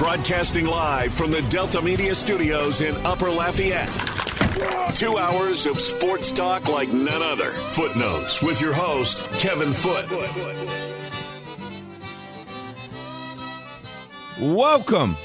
Broadcasting live from the Delta Media Studios in Upper Lafayette. Two hours of sports talk like none other. Footnotes with your host, Kevin Foote. Welcome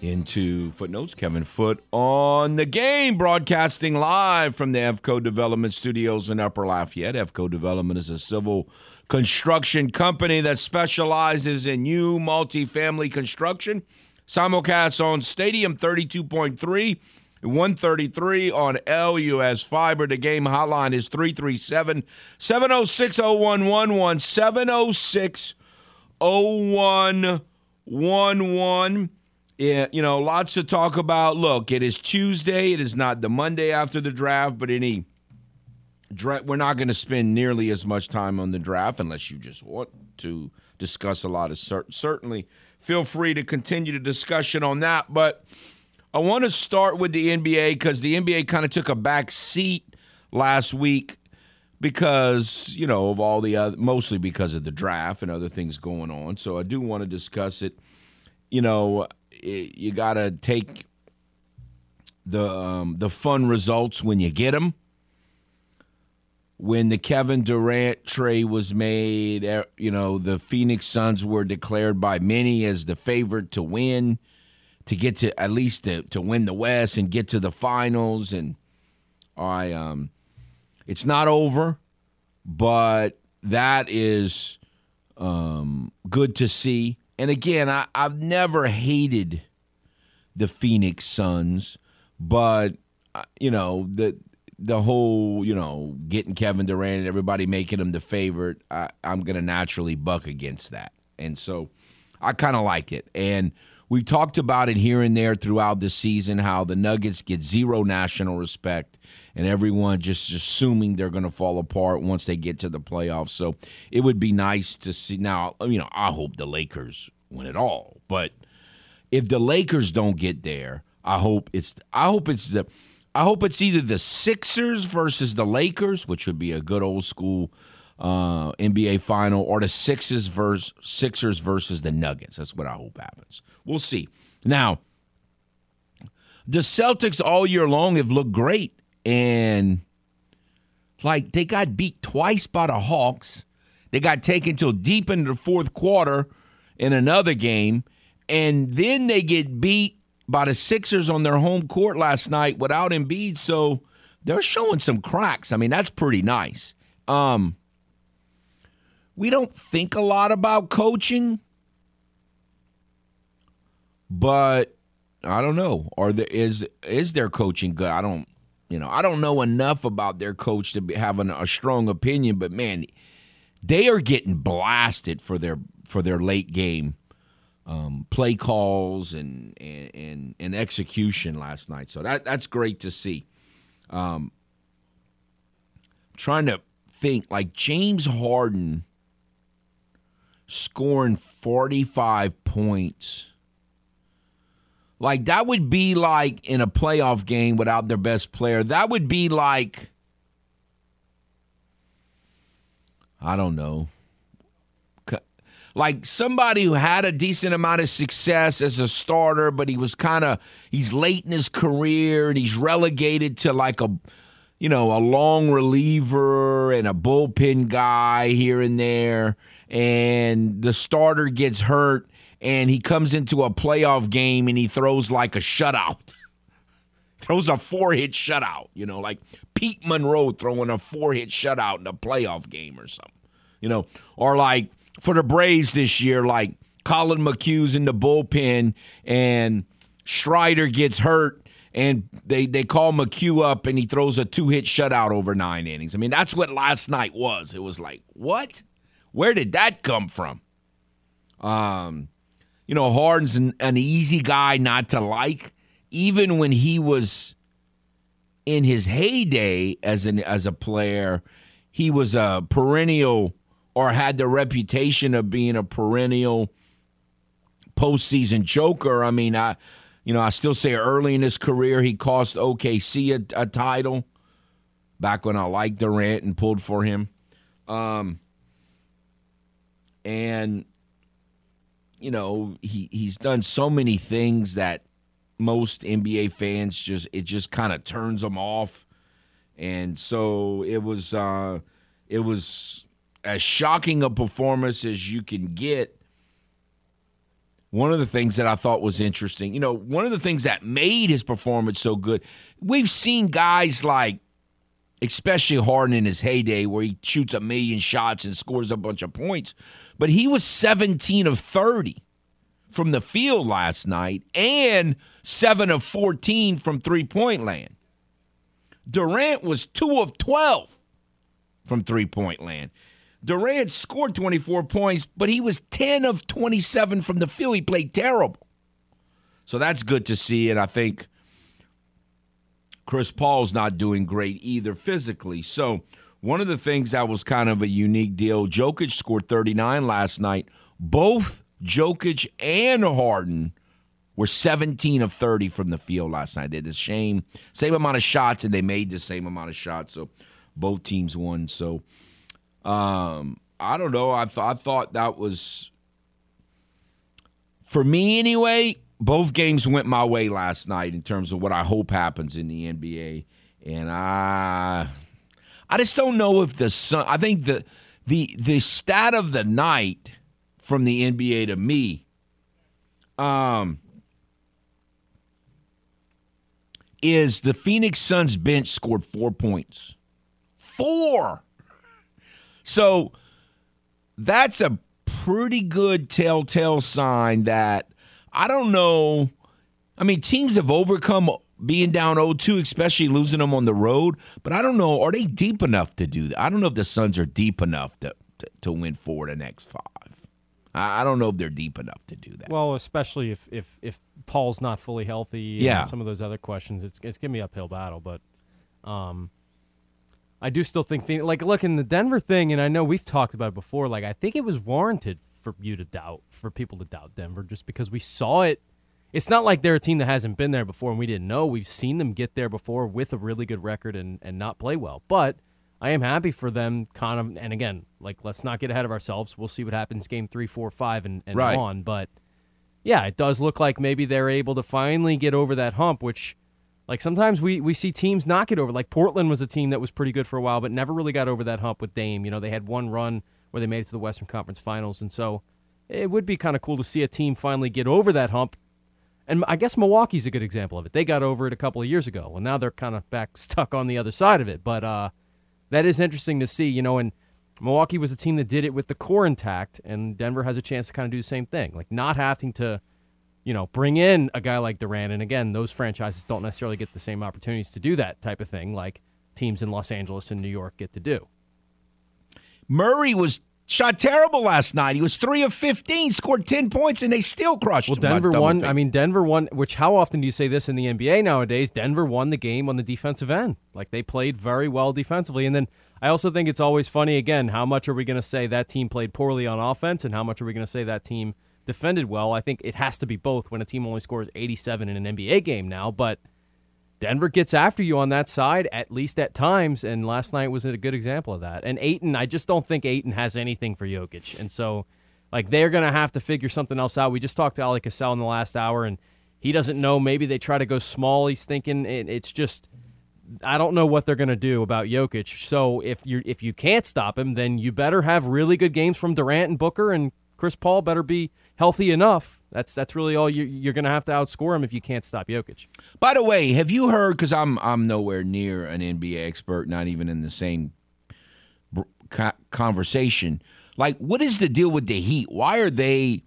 into Footnotes. Kevin Foote on the game, broadcasting live from the EFCO Development Studios in Upper Lafayette. EFCO Development is a civil construction company that specializes in new multifamily construction. Simulcast on Stadium 32.3. 133 on LUS Fiber. The game hotline is 337 706 0111 706 0111. Yeah, you know, lots to talk about. Look, it is Tuesday. It is not the Monday after the draft, but any we're not going to spend nearly as much time on the draft unless you just want to discuss a lot of cert- certainly feel free to continue the discussion on that, but I want to start with the NBA because the NBA kind of took a back seat last week because you know of all the other, mostly because of the draft and other things going on. So I do want to discuss it. You know, you got to take the um, the fun results when you get them. When the Kevin Durant trade was made, eh, you know the Phoenix Suns were declared by many as the favorite to win, to get to at least to, to win the West and get to the finals. And I, um, it's not over, but that is um, good to see. And again, I, I've never hated the Phoenix Suns, but uh, you know the the whole you know getting Kevin Durant and everybody making him the favorite. I, I'm gonna naturally buck against that, and so I kind of like it. And we've talked about it here and there throughout the season how the Nuggets get zero national respect and everyone just assuming they're going to fall apart once they get to the playoffs. So it would be nice to see. Now, you know, I hope the Lakers win it all, but if the Lakers don't get there, I hope it's I hope it's the I hope it's either the Sixers versus the Lakers, which would be a good old school uh, NBA final, or the Sixers versus Sixers versus the Nuggets. That's what I hope happens. We'll see. Now, the Celtics all year long have looked great and like they got beat twice by the Hawks. They got taken till deep into the fourth quarter in another game, and then they get beat by the Sixers on their home court last night without Embiid. So they're showing some cracks. I mean, that's pretty nice. Um, we don't think a lot about coaching, but I don't know. Are there is is their coaching good? I don't you know, I don't know enough about their coach to be having a strong opinion, but man, they are getting blasted for their for their late game um, play calls and, and and execution last night. So that that's great to see. Um, trying to think like James Harden scoring 45 points like that would be like in a playoff game without their best player. That would be like I don't know. Like somebody who had a decent amount of success as a starter, but he was kind of he's late in his career and he's relegated to like a you know, a long reliever and a bullpen guy here and there and the starter gets hurt and he comes into a playoff game and he throws like a shutout. throws a four hit shutout, you know, like Pete Monroe throwing a four hit shutout in a playoff game or something, you know, or like for the Braves this year, like Collin McHugh's in the bullpen and Strider gets hurt and they, they call McHugh up and he throws a two hit shutout over nine innings. I mean, that's what last night was. It was like, what? Where did that come from? Um, you know, Harden's an, an easy guy not to like, even when he was in his heyday as an as a player. He was a perennial, or had the reputation of being a perennial postseason joker. I mean, I, you know, I still say early in his career he cost OKC a, a title. Back when I liked Durant and pulled for him, um, and you know, he he's done so many things that most NBA fans just it just kind of turns them off. And so it was uh it was as shocking a performance as you can get. One of the things that I thought was interesting, you know, one of the things that made his performance so good, we've seen guys like especially Harden in his heyday, where he shoots a million shots and scores a bunch of points. But he was 17 of 30 from the field last night and 7 of 14 from three point land. Durant was 2 of 12 from three point land. Durant scored 24 points, but he was 10 of 27 from the field. He played terrible. So that's good to see. And I think Chris Paul's not doing great either physically. So, one of the things that was kind of a unique deal, Jokic scored 39 last night. Both Jokic and Harden were 17 of 30 from the field last night. They did the same same amount of shots and they made the same amount of shots. So both teams won. So um, I don't know. I, th- I thought that was for me anyway both games went my way last night in terms of what I hope happens in the NBA, and I, I just don't know if the Sun. I think the the the stat of the night from the NBA to me, um, is the Phoenix Suns bench scored four points, four. So that's a pretty good telltale sign that I don't know. I mean, teams have overcome being down 0-2, especially losing them on the road. But I don't know, are they deep enough to do that? I don't know if the Suns are deep enough to to, to win four the next five. I, I don't know if they're deep enough to do that. Well, especially if if if Paul's not fully healthy. Yeah. some of those other questions, it's it's gonna be uphill battle. But, um, I do still think Phoenix, like look in the Denver thing, and I know we've talked about it before. Like I think it was warranted for you to doubt, for people to doubt Denver, just because we saw it. It's not like they're a team that hasn't been there before and we didn't know. We've seen them get there before with a really good record and, and not play well. But I am happy for them, kind of. And again, like let's not get ahead of ourselves. We'll see what happens game three, four, five, and, and Right. on. But yeah, it does look like maybe they're able to finally get over that hump, which like sometimes we, we see teams knock it over. Like Portland was a team that was pretty good for a while, but never really got over that hump with Dame. You know, they had one run where they made it to the Western Conference Finals, and so it would be kind of cool to see a team finally get over that hump. And I guess Milwaukee's a good example of it. They got over it a couple of years ago. Well, now they're kind of back stuck on the other side of it. But uh, that is interesting to see, you know, and Milwaukee was a team that did it with the core intact, and Denver has a chance to kind of do the same thing, like not having to, you know, bring in a guy like Durant. And again, those franchises don't necessarily get the same opportunities to do that type of thing, like teams in Los Angeles and New York get to do. Murray was shot terrible last night. He was three of fifteen, scored ten points, and they still crushed Well, Denver won. I mean, Denver won. Which how often do you say this in the NBA nowadays? Denver won the game on the defensive end. Like they played very well defensively, and then I also think it's always funny. Again, how much are we going to say that team played poorly on offense, and how much are we going to say that team defended well? I think it has to be both when a team only scores 87 in an NBA game now, but. Denver gets after you on that side, at least at times, and last night was a good example of that. And Ayton, I just don't think Ayton has anything for Jokic, and so like they're gonna have to figure something else out. We just talked to Ali Cassell in the last hour, and he doesn't know. Maybe they try to go small. He's thinking it, it's just I don't know what they're gonna do about Jokic. So if you if you can't stop him, then you better have really good games from Durant and Booker, and Chris Paul better be healthy enough. That's that's really all you, you're gonna have to outscore him if you can't stop Jokic. By the way, have you heard? Because I'm I'm nowhere near an NBA expert, not even in the same conversation. Like, what is the deal with the Heat? Why are they?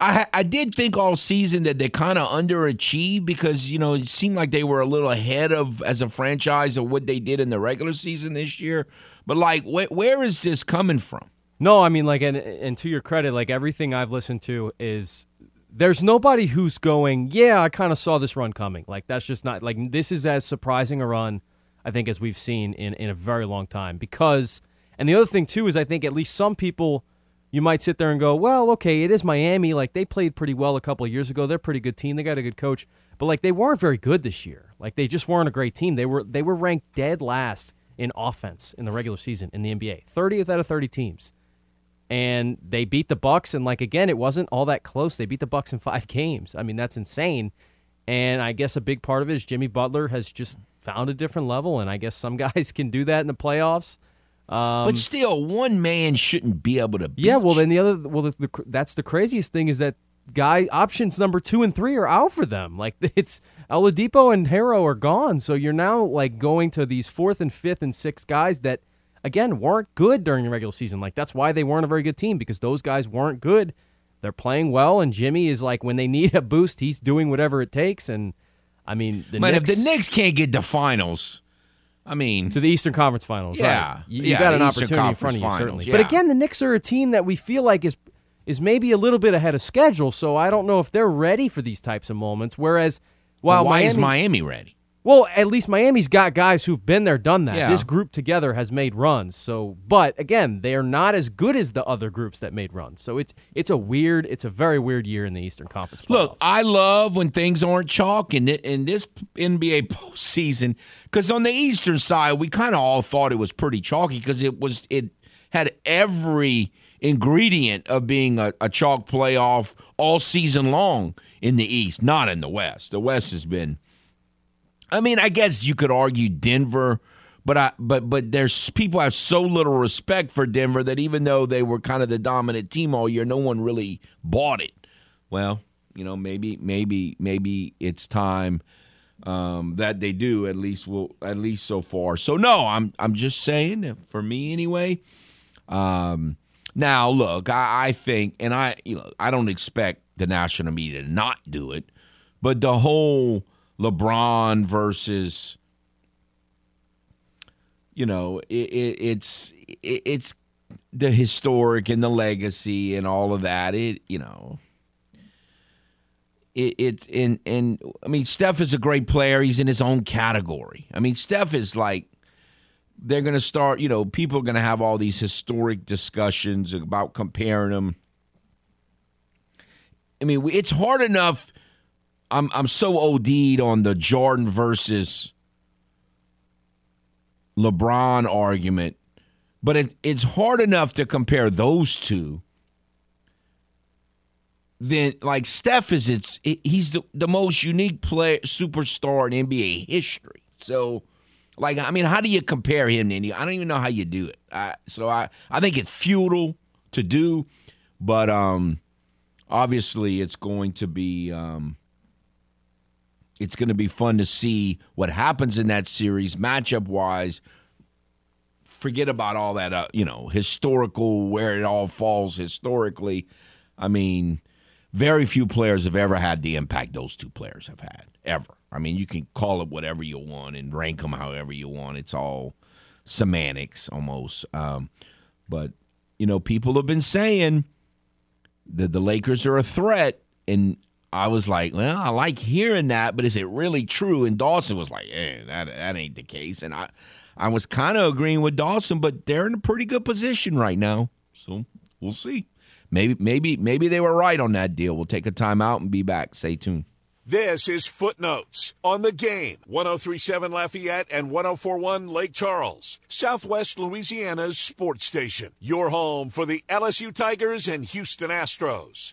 I I did think all season that they kind of underachieved because you know it seemed like they were a little ahead of as a franchise of what they did in the regular season this year. But like, wh- where is this coming from? No, I mean like and and to your credit, like everything I've listened to is there's nobody who's going, yeah, I kind of saw this run coming. Like that's just not like this is as surprising a run I think as we've seen in in a very long time because and the other thing too is I think at least some people you might sit there and go, well, okay, it is Miami. Like they played pretty well a couple of years ago. They're a pretty good team. They got a good coach, but like they weren't very good this year. Like they just weren't a great team. They were they were ranked dead last in offense in the regular season in the NBA, 30th out of 30 teams. And they beat the Bucks. And like again, it wasn't all that close. They beat the Bucks in five games. I mean, that's insane. And I guess a big part of it is Jimmy Butler has just found a different level, and I guess some guys can do that in the playoffs. Um, but still, one man shouldn't be able to. yeah, well, then the other, well, the, the, that's the craziest thing is that guy options number two and three are out for them. Like it's Oladipo and Herro are gone, so you're now like going to these fourth and fifth and sixth guys that again weren't good during the regular season. Like that's why they weren't a very good team because those guys weren't good. They're playing well, and Jimmy is like when they need a boost, he's doing whatever it takes. And I mean, the but Knicks, if the Knicks can't get the finals, I mean, to the Eastern Conference Finals, Yeah. right? You, you Yeah, got an Eastern opportunity in front of you, Conference certainly. Finals, But again, the Knicks are a team that we feel like is is maybe a little bit ahead of schedule. So I don't know if they're ready for these types of moments. Whereas, while why Miami, is Miami ready? Well, at least Miami's got guys who've been there, done that. Yeah. This group together has made runs. So, but again, they are not as good as the other groups that made runs. So it's it's a weird, it's a very weird year in the Eastern Conference. Playoffs. Look, I love when things aren't chalk in in this NBA postseason because on the Eastern side, we kind of all thought it was pretty chalky because it was it had every ingredient of being a, a chalk playoff all season long in the East, not in the West. The West has been. I mean, I guess you could argue Denver, but I but but there's people have so little respect for Denver that even though they were kind of the dominant team all year, no one really bought it. Well, you know, maybe maybe maybe it's time um, that they do at least will at least so far. So no, I'm I'm just saying for me anyway. Um, now look, I, I think, and I you know I don't expect the national media to not do it, but the whole LeBron versus you know it, it, it's it, it's the historic and the legacy and all of that. It you know it, it and and I mean Steph is a great player. He's in his own category. I mean Steph is like they're going to start. You know, people are going to have all these historic discussions about comparing them. I mean, it's hard enough. I'm I'm so OD'd on the Jordan versus LeBron argument, but it, it's hard enough to compare those two then like Steph is it's he's the, the most unique player superstar in NBA history. So like I mean, how do you compare him to any? I don't even know how you do it. I, so I I think it's futile to do, but um obviously it's going to be um it's going to be fun to see what happens in that series matchup wise. Forget about all that, uh, you know, historical where it all falls historically. I mean, very few players have ever had the impact those two players have had ever. I mean, you can call it whatever you want and rank them however you want. It's all semantics almost. Um, but you know, people have been saying that the Lakers are a threat, and I was like, well, I like hearing that, but is it really true? And Dawson was like, eh, that that ain't the case, and I. I was kind of agreeing with Dawson, but they're in a pretty good position right now. So we'll see. Maybe, maybe, maybe they were right on that deal. We'll take a timeout and be back. Stay tuned. This is Footnotes on the game. 1037 Lafayette and 1041 Lake Charles, Southwest Louisiana's sports station. Your home for the LSU Tigers and Houston Astros.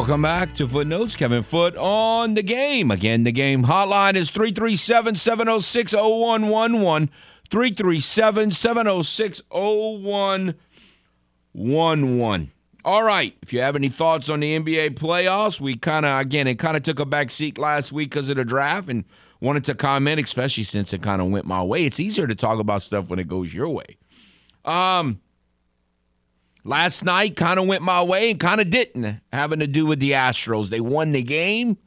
Welcome back to Footnotes. Kevin Foote on the game. Again, the game hotline is 337 706 0111. 337 706 0111. All right. If you have any thoughts on the NBA playoffs, we kind of, again, it kind of took a back seat last week because of the draft and wanted to comment, especially since it kind of went my way. It's easier to talk about stuff when it goes your way. Um, Last night kind of went my way and kind of didn't, having to do with the Astros. They won the game.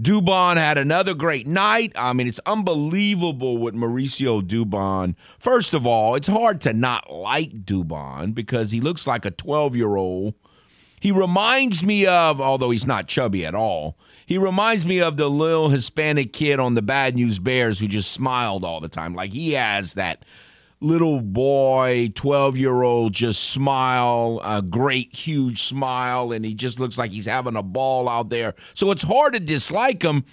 Dubon had another great night. I mean, it's unbelievable what Mauricio Dubon. First of all, it's hard to not like Dubon because he looks like a 12 year old He reminds me of, although he's not chubby at all, he reminds me of the little Hispanic kid on the Bad News Bears who just smiled all the time. Like he has that little boy, 12 year old, just smile, a great, huge smile, and he just looks like he's having a ball out there. So it's hard to dislike him,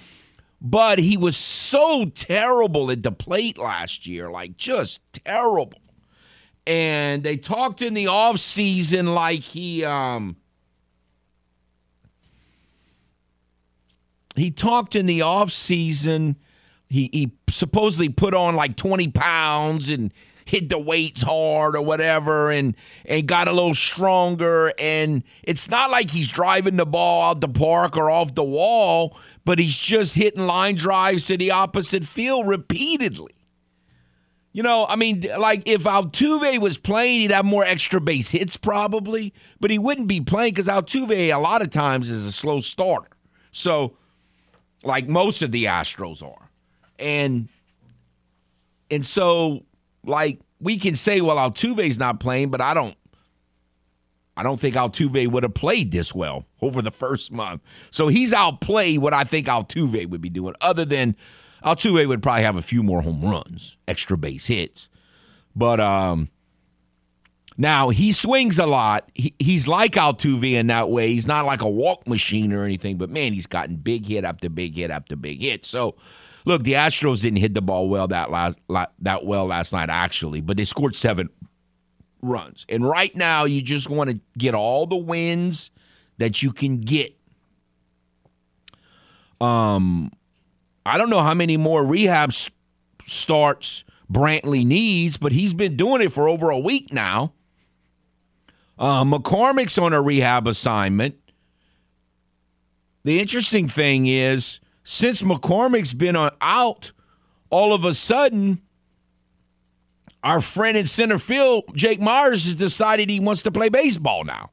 but he was so terrible at the plate last year, like just terrible. And they talked in the off season like he um he talked in the off season he he supposedly put on like 20 pounds and hit the weights hard or whatever and and got a little stronger. And it's not like he's driving the ball out the park or off the wall but he's just hitting line drives to the opposite field repeatedly. You know, I mean, like if Altuve was playing, he'd have more extra base hits probably, but he wouldn't be playing because Altuve a lot of times is a slow starter. So, like most of the Astros are, and and so like we can say, well, Altuve's not playing, but I don't. I don't think Altuve would have played this well over the first month. So he's outplayed what I think Altuve would be doing, other than Altuve would probably have a few more home runs, extra base hits. But um, now he swings a lot. He, he's like Altuve in that way. He's not like a walk machine or anything, but man, he's gotten big hit after big hit after big hit. So, look, the Astros didn't hit the ball well that last that well last night actually, but they scored seven runs. And right now, you just want to get all the wins that you can get. Um, I don't know how many more rehab starts Brantley needs, but he's been doing it for over a week now. Uh, McCormick's on a rehab assignment. The interesting thing is, since McCormick's been on, out, all of a sudden, our friend in center field, Jake Meyers, has decided he wants to play baseball now.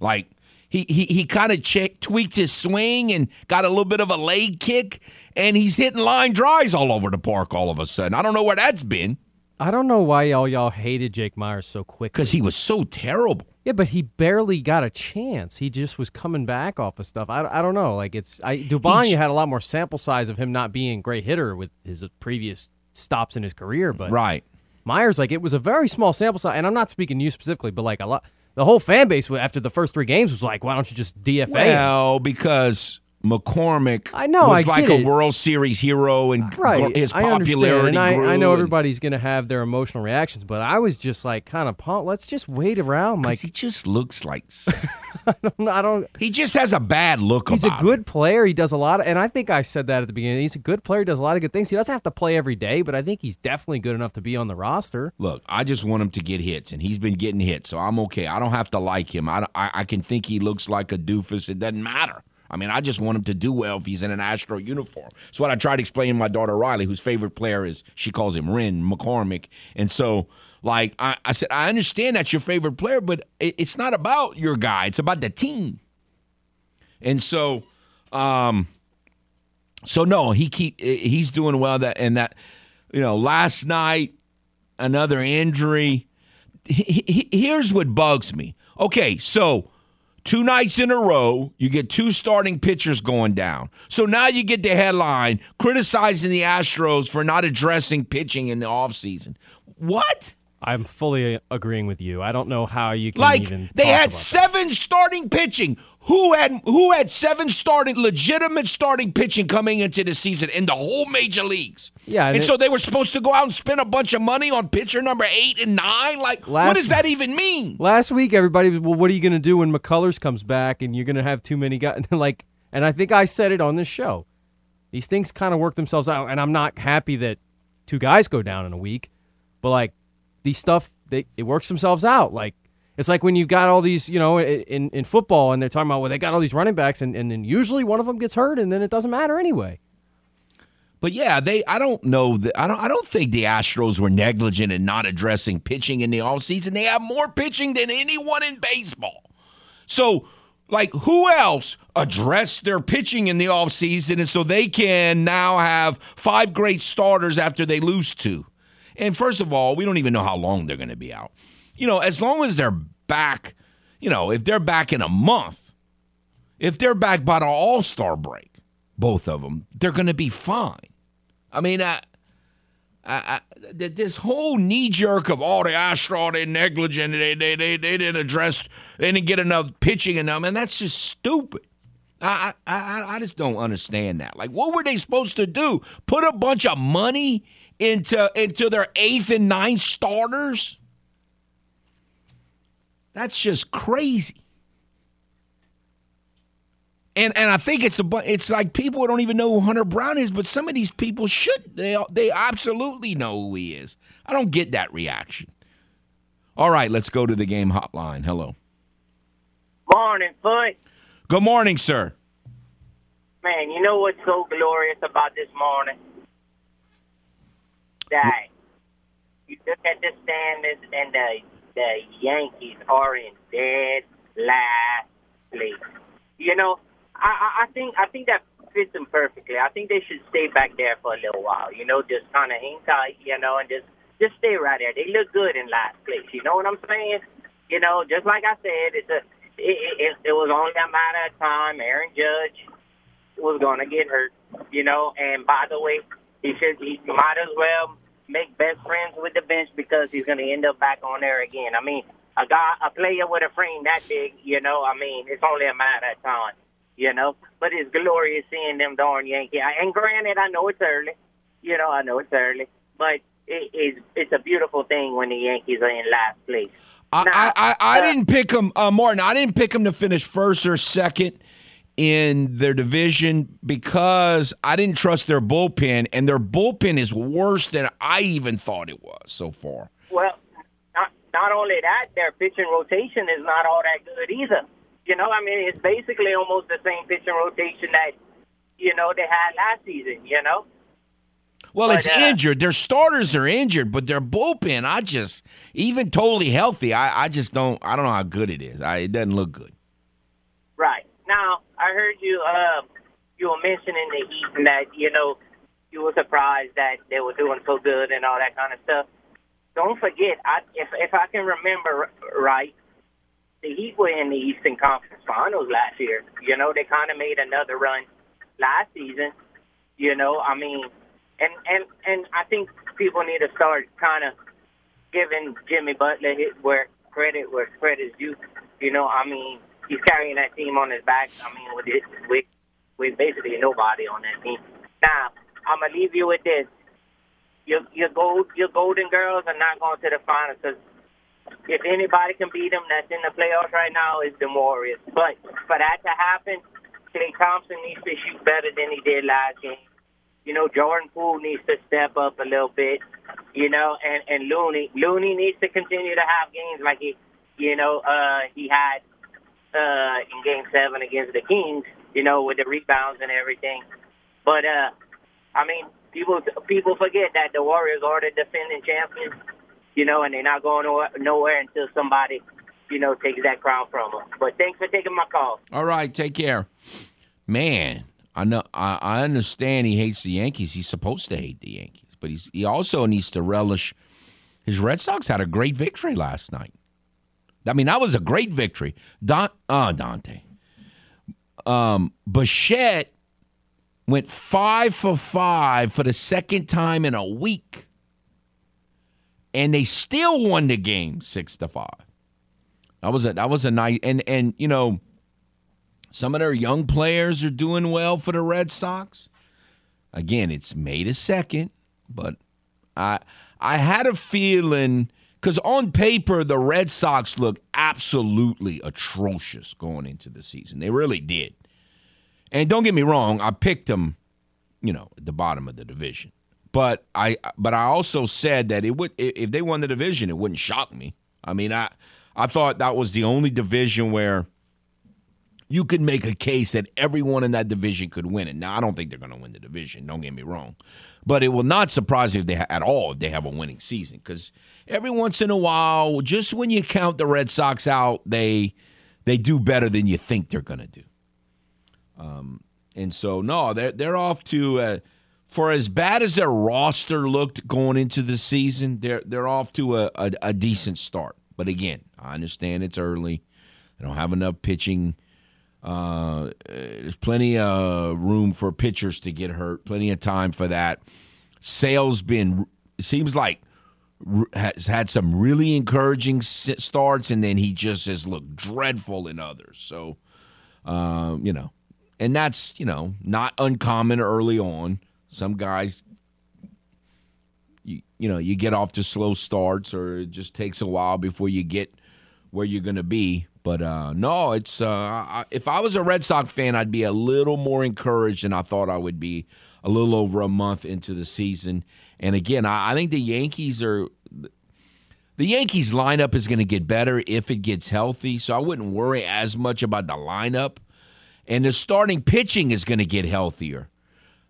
Like, he he he kind of tweaked his swing and got a little bit of a leg kick, and he's hitting line drives all over the park all of a sudden. I don't know where that's been. I don't know why all y'all hated Jake Meyers so quickly. Because he was so terrible. Yeah, but he barely got a chance. He just was coming back off of stuff. I, I don't know. Like it's I Dubanya had a lot more sample size of him not being a great hitter with his previous stops in his career, but right. Meyers like it was a very small sample size, and I'm not speaking to you specifically, but like a lot the whole fan base after the first three games was like, why don't you just DFA? Well, because McCormick I know, was I like a World Series hero and right. his I popularity and I. I know everybody's going to have their emotional reactions, but I was just like kind of pumped. Let's just wait around. Like he just looks like I don't. he just has a bad look. He's a good player. He does a lot of, and I think I said that at the beginning. He's a good player. He does a lot of good things. He doesn't have to play every day, but I think he's definitely good enough to be on the roster. Look, I just want him to get hits, and he's been getting hits, so I'm okay. I don't have to like him. I, I, I can think he looks like a doofus. It doesn't matter. I mean, I just want him to do well if he's in an Astro uniform. It's what I try to explain to my daughter Riley, whose favorite player is, she calls him Ren McCormick. And so, like, I, I said, I understand that's your favorite player, but it, it's not about your guy, it's about the team. And so, um, so no, he keep he's doing well. That and that, you know, last night another injury. He- Here's what bugs me. Okay, so two nights in a row, you get two starting pitchers going down. So now you get the headline criticizing the Astros for not addressing pitching in the offseason. What? I'm fully agreeing with you. I don't know how you can Like even. they had seven starting pitching. Who had who had seven starting legitimate starting pitching coming into the season in the whole major leagues? Yeah, and, and it- so they were supposed to go out and spend a bunch of money on pitcher number eight and nine. Like, what does that even mean? Last week, everybody was, well, what are you going to do when McCullers comes back and you're going to have too many guys? like, and I think I said it on this show. These things kind of work themselves out, and I'm not happy that two guys go down in a week, but like these stuff, they it works themselves out. Like it's like when you've got all these, you know, in in football, and they're talking about well, they got all these running backs, and, and then usually one of them gets hurt, and then it doesn't matter anyway. But yeah, they I don't know that I don't I don't think the Astros were negligent in not addressing pitching in the offseason. They have more pitching than anyone in baseball. So like who else addressed their pitching in the offseason and so they can now have five great starters after they lose two. And first of all, we don't even know how long they're going to be out. You know, as long as they're back, you know, if they're back in a month, if they're back by the All Star break, both of them, they're going to be fine. I mean, I, I, I, this whole knee jerk of oh, all oh, the Astros they negligent, they, they they they didn't address, they didn't get enough pitching in them, and that's just stupid. I, I I just don't understand that. Like, what were they supposed to do? Put a bunch of money into into their eighth and ninth starters? That's just crazy. And and I think it's a it's like people don't even know who Hunter Brown is, but some of these people should they they absolutely know who he is. I don't get that reaction. All right, let's go to the game hotline. Hello. Morning, Foote. Good morning, sir. Man, you know what's so glorious about this morning? That you look at the standings and the the Yankees are in dead last place. You know, I, I think I think that fits them perfectly. I think they should stay back there for a little while. You know, just kind of hang tight. You know, and just just stay right there. They look good in last place. You know what I'm saying? You know, just like I said, it's a it, it, it was only a matter of time. Aaron Judge was going to get hurt. You know, and by the way, he should he might as well make best friends with the bench because he's going to end up back on there again. I mean, a guy, a player with a frame that big, you know, I mean, it's only a matter of time you know. But it's glorious seeing them darn Yankee. And granted, I know it's early, you know, I know it's early, but it is it's a beautiful thing when the Yankees are in last place. I now, I, I, I uh, didn't pick them, uh, Martin. I didn't pick them to finish first or second in their division because I didn't trust their bullpen, and their bullpen is worse than I even thought it was so far. Well, not not only that, their pitching rotation is not all that good either. You know, I mean, it's basically almost the same pitching rotation that you know they had last season. You know. Well, but, it's uh, injured. Their starters are injured, but their bullpen, I just even totally healthy. I, I just don't. I don't know how good it is. I, it doesn't look good. Right now, I heard you. Uh, you were mentioning the Heat and that you know you were surprised that they were doing so good and all that kind of stuff. Don't forget, I, if if I can remember right, the Heat were in the Eastern Conference Finals last year. You know, they kind of made another run last season. You know, I mean, and and and I think people need to start kind of giving Jimmy Butler his where credit where credit is due. You know, I mean, he's carrying that team on his back. I mean, with it, with with basically nobody on that team. Now, I'm gonna leave you with this. Your your gold your Golden Girls are not going to the finals because if anybody can beat them that's in the playoffs right now, is the Warriors. But for that to happen, Klay Thompson needs to shoot better than he did last game. You know, Jordan Poole needs to step up a little bit. You know, and and Looney Looney needs to continue to have games like he, you know, uh, he had uh, in Game Seven against the Kings. You know, with the rebounds and everything. But uh, I mean, people people forget that the Warriors are the defending champions you know, and they're not going nowhere until somebody, you know, takes that crown from them. But thanks for taking my call. All right, take care, man. I know. I, I understand he hates the Yankees. He's supposed to hate the Yankees, but he's he also needs to relish. His Red Sox had a great victory last night. I mean, that was a great victory. Don, uh, Dante. Um, Bichette went five for five for the second time in a week and they still won the game six to five. That was a that was a nice and and you know some of their young players are doing well for the Red Sox. Again, it's May the second, but I I had a feeling because on paper the Red Sox look absolutely atrocious going into the season. They really did. And don't get me wrong, I picked them, you know, at the bottom of the division. But I but I also said that it would if they won the division, it wouldn't shock me. I mean, I I thought that was the only division where you could make a case that everyone in that division could win it. Now, I don't think they're going to win the division. Don't get me wrong, but it will not surprise me if they at all if they have a winning season because every once in a while, just when you count the Red Sox out, they they do better than you think they're going to do. Um, and so no, they're they're off to. Uh, for as bad as their roster looked going into the season, they're they're off to a, a, a, decent start. But again, I understand it's early. They don't have enough pitching. Uh, there's plenty of room for pitchers to get hurt. Plenty of time for that. Sale's been seems like has had some really encouraging starts, and then he just has looked dreadful in others. So, um, you know, and that's you know not uncommon early on. Some guys, you you know, you get off to slow starts, or it just takes a while before you get where you're going to be. But uh, no, it's uh, if I was a Red Sox fan, I'd be a little more encouraged than I thought I would be. A little over a month into the season, and again, I, I think the Yankees are the Yankees lineup is going to get better if it gets healthy. So I wouldn't worry as much about the lineup, and the starting pitching is going to get healthier.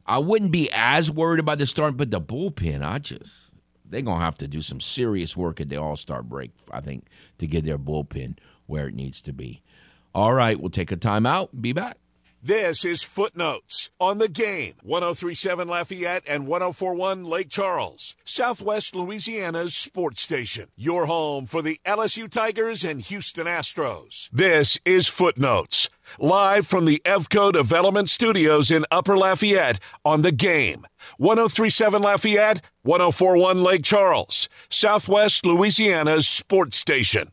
I wouldn't be as worried about the start, but the bullpen, I just they're gonna have to do some serious work at the All Star break, I think, to get their bullpen where it needs to be. All right, we'll take a timeout. Be back. This is Footnotes on the game. 1037 Lafayette and 1041 Lake Charles, Southwest Louisiana's sports station. Your home for the LSU Tigers and Houston Astros. This is Footnotes, live from the EFCO Development Studios in Upper Lafayette on the game. 1037 Lafayette, 1041 Lake Charles, Southwest Louisiana's sports station.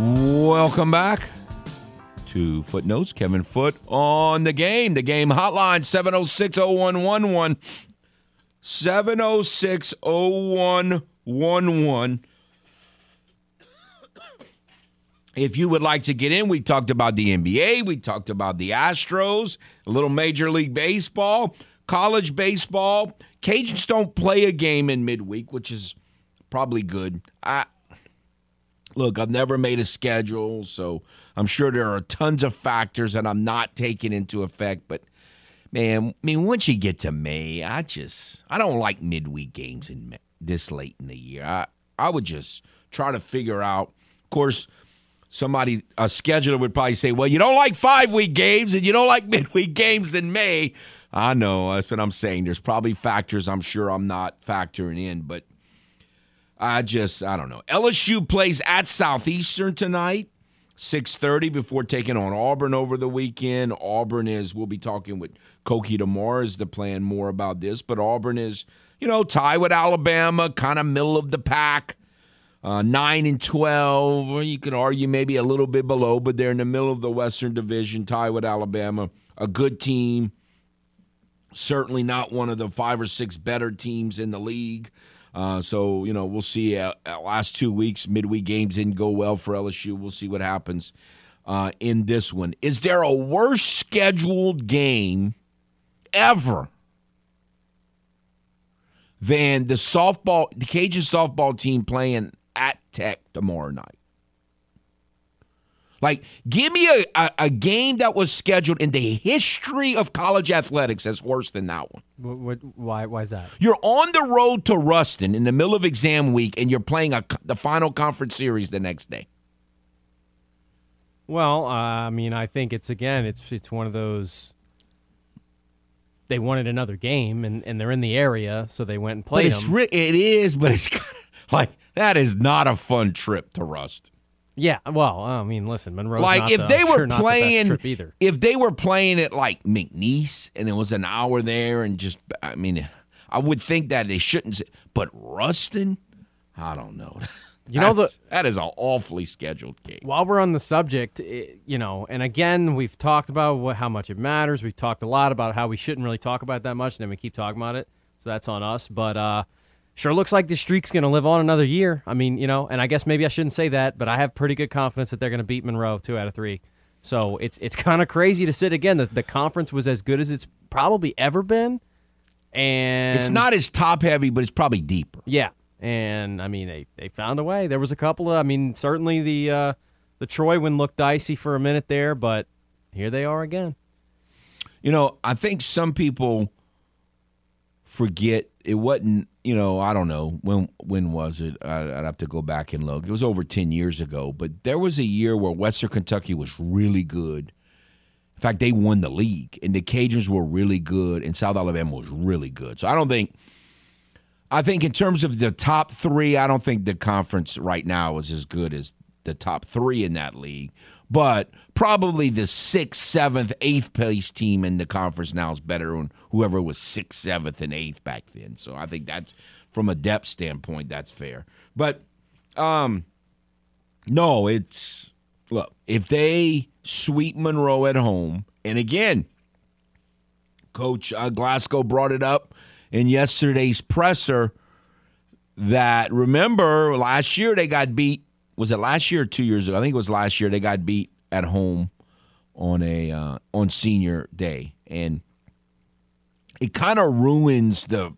Welcome back to Footnotes. Kevin Foote on the game. The game hotline 706 0111. 706 0111. If you would like to get in, we talked about the NBA, we talked about the Astros, a little Major League Baseball, college baseball. Cajuns don't play a game in midweek, which is probably good. I Look, I've never made a schedule, so I'm sure there are tons of factors that I'm not taking into effect. But man, I mean, once you get to May, I just I don't like midweek games in May, this late in the year. I I would just try to figure out. Of course, somebody a scheduler would probably say, "Well, you don't like five week games and you don't like midweek games in May." I know that's what I'm saying. There's probably factors I'm sure I'm not factoring in, but I just I don't know. LSU plays at Southeastern tonight, six thirty before taking on Auburn over the weekend. Auburn is we'll be talking with Koki tomorrow as to plan more about this, but Auburn is you know tie with Alabama, kind of middle of the pack. Uh, nine and twelve, or you could argue maybe a little bit below, but they're in the middle of the Western Division, tie with Alabama. A good team, certainly not one of the five or six better teams in the league. Uh, so you know we'll see. Uh, uh, last two weeks, midweek games didn't go well for LSU. We'll see what happens uh, in this one. Is there a worse scheduled game ever than the softball, the Cajun softball team playing at Tech tomorrow night? Like, give me a, a, a, game that was scheduled in the history of college athletics as worse than that one. What, what, why? Why is that? You're on the road to Ruston in the middle of exam week, and you're playing a, the final conference series the next day. Well, uh, I mean, I think it's again, it's it's one of those. They wanted another game, and, and they're in the area, so they went and played. But it's. It is, but it's like that is not a fun trip to Rust. Yeah, well, I mean, listen, Monroe. Like if the, they were sure playing, the either. if they were playing at like McNeese and it was an hour there, and just, I mean, I would think that they shouldn't. But Ruston, I don't know. You know the that is an awfully scheduled game. While we're on the subject, it, you know, and again, we've talked about what, how much it matters. We've talked a lot about how we shouldn't really talk about that much, and then we keep talking about it. So that's on us. But uh, sure looks like the streak's going to live on another year. I mean, you know, and I guess maybe I shouldn't say that, but I have pretty good confidence that they're going to beat Monroe two out of three. So it's it's kind of crazy to sit again. The, the conference was as good as it's probably ever been, and it's not as top heavy, but it's probably deeper. Yeah, and I mean they, they found a way. There was a couple of, I mean, certainly the uh, the Troy one looked dicey for a minute there, but here they are again. You know, I think some people forget it wasn't you know i don't know when when was it i'd have to go back and look it was over 10 years ago but there was a year where western kentucky was really good In fact, they won the league, and the Cajuns were really good, and South Alabama was really good. So I don't think. I think in terms of the top three, I don't think the conference right now is as good as the top three in that league. But probably the sixth, seventh, eighth place team in the conference now is better than whoever was sixth, seventh, and eighth back then. So I think that's from a depth standpoint, that's fair. But um, no, it's look if they sweep Monroe at home, and again, Coach uh, Glasgow brought it up in yesterday's presser that remember last year they got beat. Was it last year or two years ago? I think it was last year they got beat at home on a uh, on senior day, and it kind of ruins the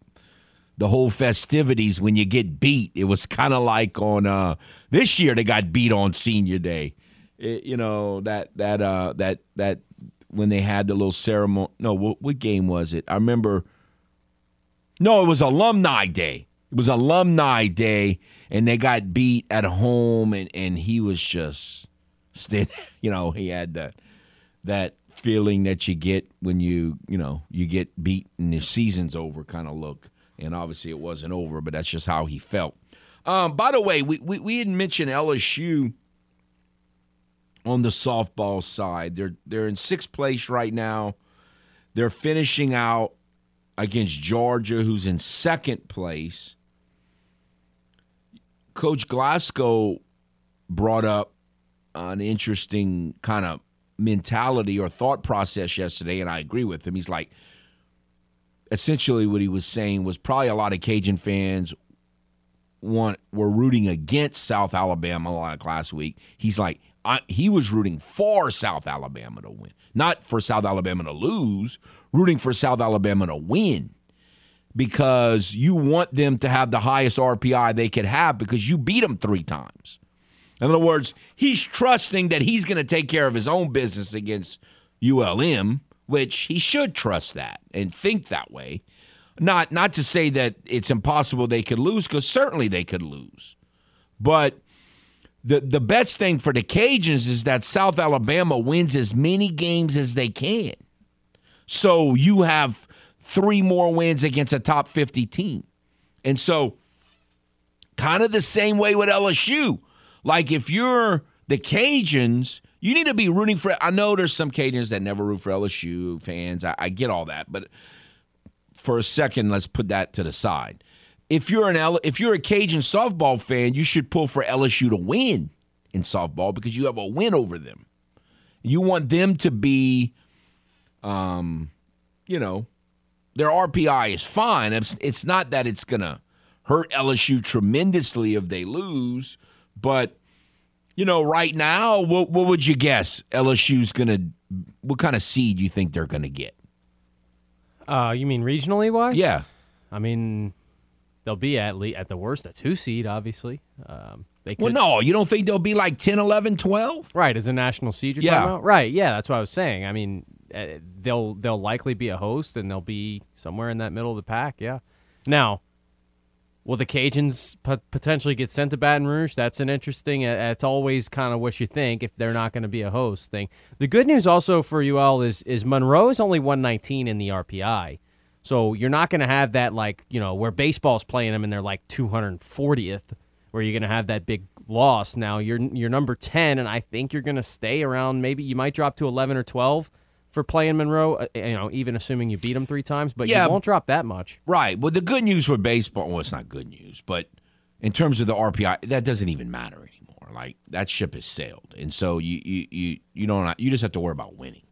the whole festivities when you get beat. It was kind of like on uh, this year they got beat on senior day. It, you know that that uh, that that when they had the little ceremony. No, what, what game was it? I remember. No, it was alumni day. It was alumni day, and they got beat at home, and and he was just, you know, he had that that feeling that you get when you you know you get beat and the season's over kind of look and obviously it wasn't over, but that's just how he felt. Um, by the way, we, we, we didn't mention LSU on the softball side. They're they're in sixth place right now. They're finishing out against Georgia, who's in second place. Coach Glasgow brought up an interesting kind of mentality or thought process yesterday, and I agree with him. He's like, essentially what he was saying was probably a lot of Cajun fans want were rooting against South Alabama like last week. He's like I, he was rooting for South Alabama to win, not for South Alabama to lose, rooting for South Alabama to win because you want them to have the highest RPI they could have because you beat them three times. In other words, he's trusting that he's going to take care of his own business against ULM which he should trust that and think that way. Not not to say that it's impossible they could lose, because certainly they could lose. But the the best thing for the Cajuns is that South Alabama wins as many games as they can. So you have three more wins against a top 50 team. And so kind of the same way with LSU. Like if you're the Cajuns, you need to be rooting for. I know there's some Cajuns that never root for LSU fans. I, I get all that, but for a second, let's put that to the side. If you're an L, if you're a Cajun softball fan, you should pull for LSU to win in softball because you have a win over them. You want them to be, um, you know, their RPI is fine. It's, it's not that it's gonna hurt LSU tremendously if they lose, but you know, right now, what, what would you guess LSU's going to, what kind of seed you think they're going to get? Uh, you mean regionally wise? Yeah. I mean, they'll be at least, at the worst a two seed, obviously. Um, they could, well, no, you don't think they'll be like 10, 11, 12? Right, as a national seed you're yeah. talking about? Right, yeah, that's what I was saying. I mean, Uh, they'll they'll likely be a host and they'll be somewhere in that middle of the pack, yeah. Now, Will the Cajuns potentially get sent to Baton Rouge? That's an interesting. Uh, it's always kind of what you think if they're not going to be a host thing. The good news also for UL is is Monroe is only 119 in the RPI, so you're not going to have that like you know where baseball's playing them and they're like 240th, where you're going to have that big loss. Now you're you're number 10, and I think you're going to stay around. Maybe you might drop to 11 or 12 for playing Monroe, uh, you know, even assuming you beat them three times, but yeah, you won't drop that much. Right. Well, the good news for baseball, well, it's not good news, but in terms of the RPI, that doesn't even matter anymore. Like that ship has sailed, and so you you you you don't you just have to worry about winning.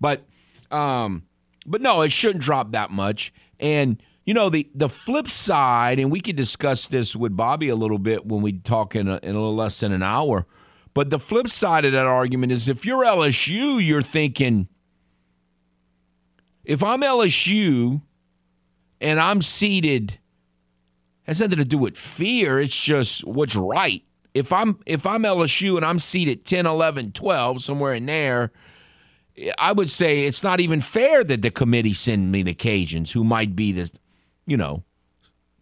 But um, but no, it shouldn't drop that much. And you know the the flip side, and we could discuss this with Bobby a little bit when we talk in a, in a little less than an hour. But the flip side of that argument is if you're LSU, you're thinking if I'm LSU and I'm seated, has nothing to do with fear. It's just what's right. If I'm if I'm LSU and I'm seated 10, 11, 12, somewhere in there, I would say it's not even fair that the committee send me the Cajuns, who might be the, you know,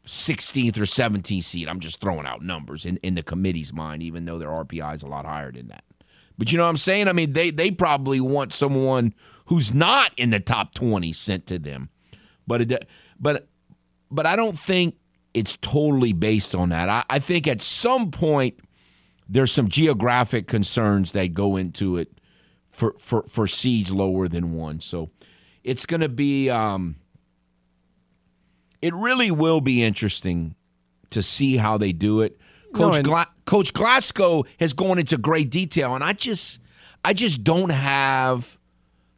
16th or 17th seed. I'm just throwing out numbers in, in the committee's mind, even though their RPI is a lot higher than that. But you know what I'm saying? I mean, they they probably want someone who's not in the top 20 sent to them. But it, but but I don't think it's totally based on that. I, I think at some point there's some geographic concerns that go into it for for for seeds lower than one. So it's going to be um, it really will be interesting to see how they do it. Coach No, Gla- Coach Glasgow has gone into great detail, and I just I just don't have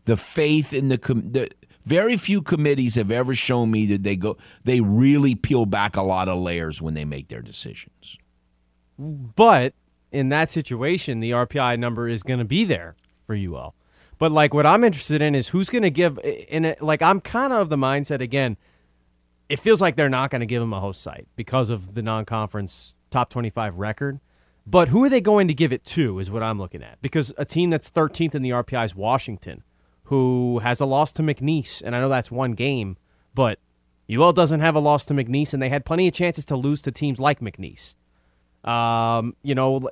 the faith in the com- the very few committees have ever shown me that they go they really peel back a lot of layers when they make their decisions. But in that situation, the RPI number is going to be there for you all. But like what I'm interested in is who's going to give in it. Like I'm kind of of the mindset again. It feels like they're not going to give him a host site because of the non-conference top 25 record. But who are they going to give it to is what I'm looking at. Because a team that's 13th in the RPI is Washington, who has a loss to McNeese, and I know that's one game, but UL doesn't have a loss to McNeese, and they had plenty of chances to lose to teams like McNeese. Um, you know,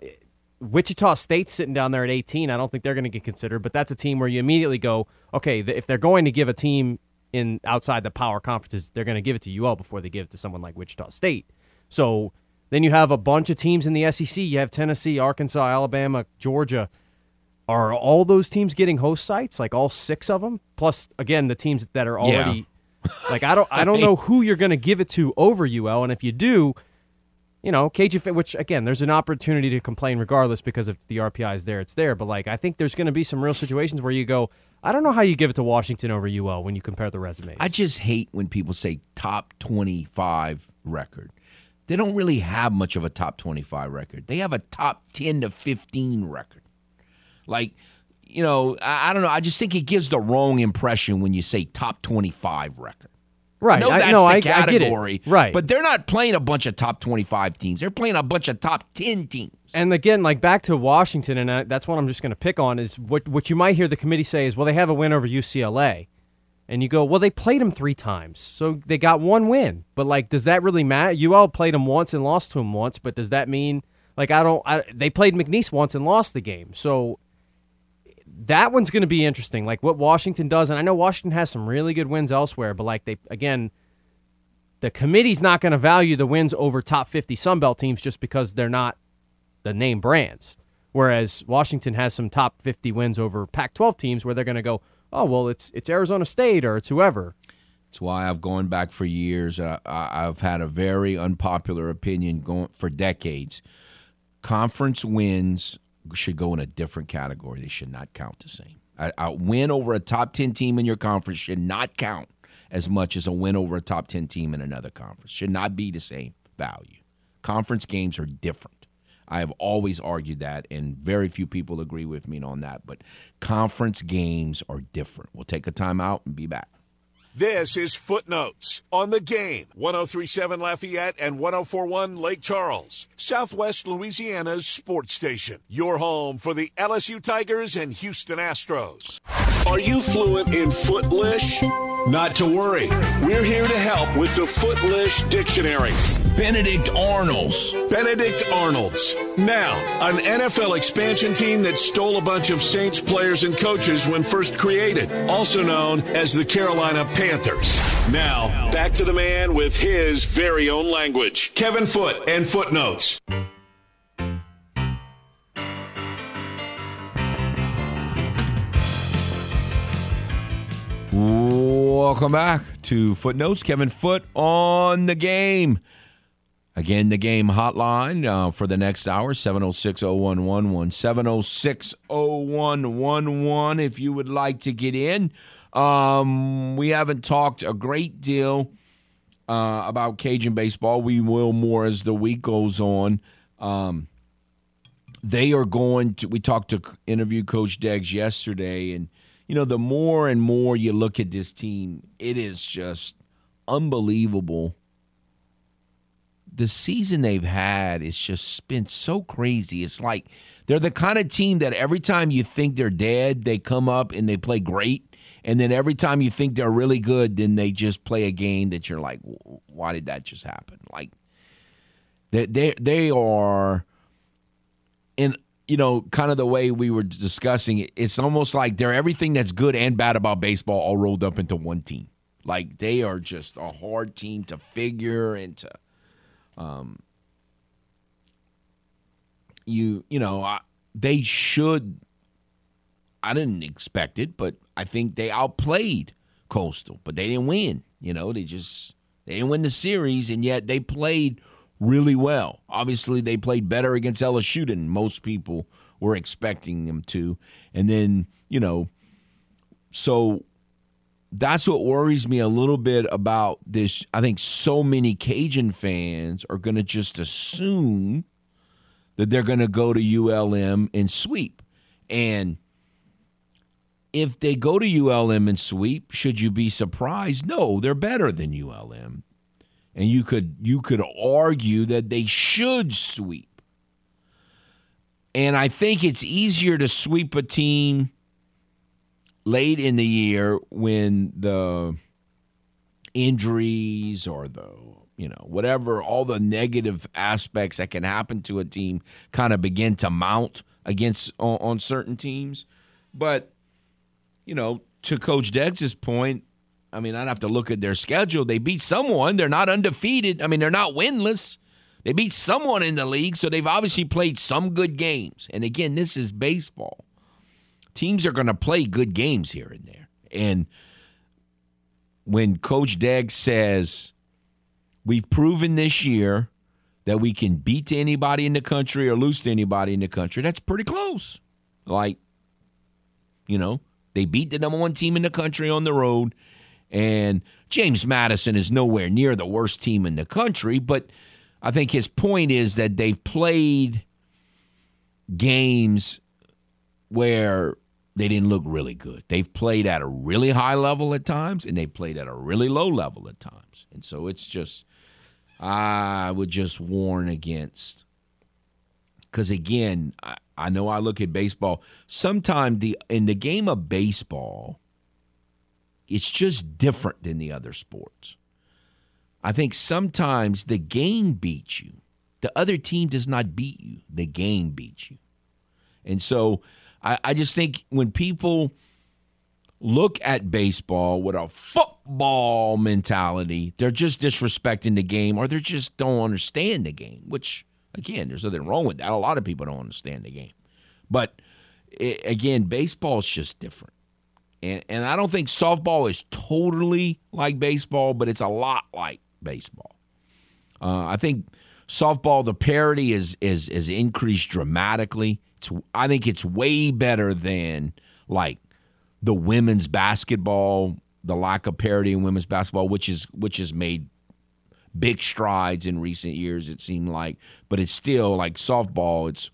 Wichita State's sitting down there at 18. I don't think they're going to get considered, but that's a team where you immediately go, okay, if they're going to give a team in outside the power conferences, they're going to give it to UL before they give it to someone like Wichita State. So then you have a bunch of teams in the SEC. You have Tennessee, Arkansas, Alabama, Georgia. Are all those teams getting host sites? Like all six of them? Plus, again, the teams that are already like I don't I don't know who you're going to give it to over UL, and if you do, you know, fa- which again, there's an opportunity to complain regardless because if the RPI is there, it's there. But like, I think there's going to be some real situations where you go, I don't know how you give it to Washington over UL when you compare the resumes. I just hate when people say top 25 record. They don't really have much of a top 25 record. They have a top 10 to 15 record. Like, you know, I, I don't know. I just think it gives the wrong impression when you say top 25 record. right? I know I, that's no, the I, I get category. it. Right, But they're not playing a bunch of top 25 teams. They're playing a bunch of top 10 teams. And again, like back to Washington, and I, that's what I'm just going to pick on is what what you might hear the committee say is, well, they have a win over UCLA, and you go, well, they played them three times, so they got one win. But like, does that really matter? UL played them once and lost to them once, but does that mean like I don't? I, they played McNeese once and lost the game, so that one's going to be interesting. Like what Washington does, and I know Washington has some really good wins elsewhere, but like they again. The committee's not going to value the wins over top 50 Sun Belt teams just because they're not the name brands. Whereas Washington has some top 50 wins over Pac-12 teams where they're going to go, oh well, it's it's Arizona State or it's whoever. That's why I've gone back for years. I, I, I've had a very unpopular opinion going for decades. Conference wins should go in a different category. They should not count the same. A, a win over a top 10 team in your conference should not count as much as a win over a top 10 team in another conference. Should not be the same value. Conference games are different. I have always argued that, and very few people agree with me on that. But conference games are different. We'll take a time out and be back. This is Footnotes on the game. 1037 Lafayette and 1041 Lake Charles, Southwest Louisiana's sports station. Your home for the LSU Tigers and Houston Astros. Are you fluent in Footlish? Not to worry. We're here to help with the Footlish Dictionary. Benedict Arnolds. Benedict Arnolds. Now, an NFL expansion team that stole a bunch of Saints players and coaches when first created, also known as the Carolina Panthers. Now, back to the man with his very own language. Kevin Foote and Footnotes. Welcome back to Footnotes. Kevin Foote on the game. Again, the game hotline uh, for the next hour 706 0111. 706 0111 if you would like to get in. Um, we haven't talked a great deal uh, about Cajun baseball. We will more as the week goes on. Um, they are going to. We talked to interview Coach Deggs yesterday, and you know the more and more you look at this team, it is just unbelievable. The season they've had is just been so crazy. It's like they're the kind of team that every time you think they're dead, they come up and they play great. And then every time you think they're really good, then they just play a game that you're like, why did that just happen? Like they they they are and you know, kind of the way we were discussing it, it's almost like they're everything that's good and bad about baseball all rolled up into one team. Like they are just a hard team to figure and to, um, you you know, I, they should. I didn't expect it, but I think they outplayed Coastal, but they didn't win. You know, they just they didn't win the series, and yet they played really well. Obviously, they played better against LSU than most people were expecting them to. And then, you know, so that's what worries me a little bit about this. I think so many Cajun fans are going to just assume that they're going to go to ULM and sweep. And if they go to ULM and sweep, should you be surprised? No, they're better than ULM and you could you could argue that they should sweep. And I think it's easier to sweep a team late in the year when the injuries or the you know whatever all the negative aspects that can happen to a team kind of begin to mount against on, on certain teams but you know to coach Deggs' point I mean, I'd have to look at their schedule. They beat someone. They're not undefeated. I mean, they're not winless. They beat someone in the league, so they've obviously played some good games. And again, this is baseball. Teams are going to play good games here and there. And when Coach Degg says, we've proven this year that we can beat anybody in the country or lose to anybody in the country, that's pretty close. Like, you know, they beat the number one team in the country on the road and James Madison is nowhere near the worst team in the country, but I think his point is that they've played games where they didn't look really good. They've played at a really high level at times, and they've played at a really low level at times. And so it's just, I would just warn against. Because again, I, I know I look at baseball. Sometimes the in the game of baseball, it's just different than the other sports. I think sometimes the game beats you. The other team does not beat you, the game beats you. And so I, I just think when people look at baseball with a football mentality, they're just disrespecting the game or they just don't understand the game, which, again, there's nothing wrong with that. A lot of people don't understand the game. But it, again, baseball is just different. And, and I don't think softball is totally like baseball, but it's a lot like baseball. Uh, I think softball, the parity is, is, is increased dramatically. It's, I think it's way better than like the women's basketball, the lack of parity in women's basketball, which is which has made big strides in recent years. It seemed like, but it's still like softball. It's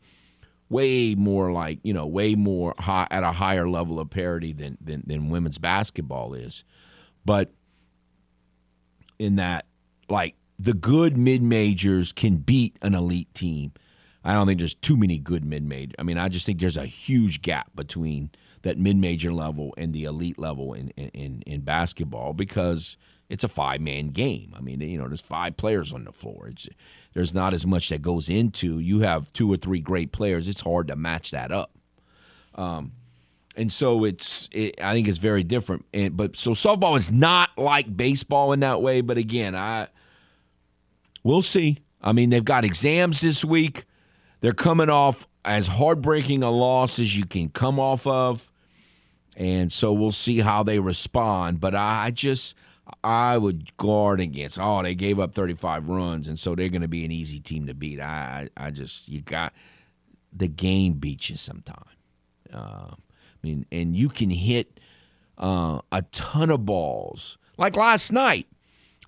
way more like you know way more high at a higher level of parity than than, than women's basketball is but in that like the good mid majors can beat an elite team i don't think there's too many good mid major i mean i just think there's a huge gap between that mid major level and the elite level in in in basketball because it's a five man game. I mean, you know, there's five players on the floor. It's, there's not as much that goes into. You have two or three great players. It's hard to match that up. Um, and so it's, it, I think it's very different. And but so softball is not like baseball in that way. But again, I we'll see. I mean, they've got exams this week. They're coming off as heartbreaking a loss as you can come off of. And so we'll see how they respond. But I just I would guard against. Oh, they gave up 35 runs, and so they're going to be an easy team to beat. I, I just you got the game beats you sometime. Uh, I mean, and you can hit uh, a ton of balls. Like last night,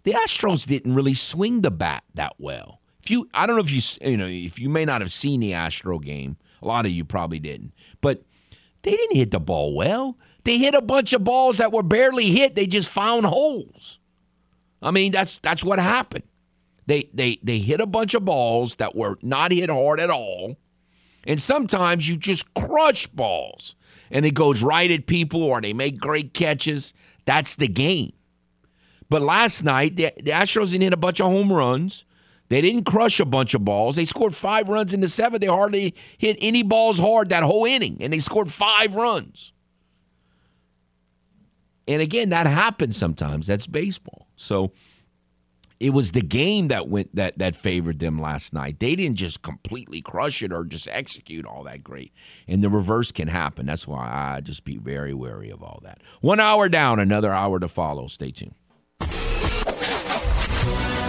the Astros didn't really swing the bat that well. If you, I don't know if you, you know, if you may not have seen the Astro game. A lot of you probably didn't, but they didn't hit the ball well. They hit a bunch of balls that were barely hit. They just found holes. I mean, that's that's what happened. They they they hit a bunch of balls that were not hit hard at all. And sometimes you just crush balls and it goes right at people or they make great catches. That's the game. But last night, the, the Astros didn't hit a bunch of home runs. They didn't crush a bunch of balls. They scored five runs in the seventh. They hardly hit any balls hard that whole inning, and they scored five runs. And again, that happens sometimes. That's baseball. So it was the game that went that that favored them last night. They didn't just completely crush it or just execute all that great. And the reverse can happen. That's why I just be very wary of all that. One hour down, another hour to follow. Stay tuned.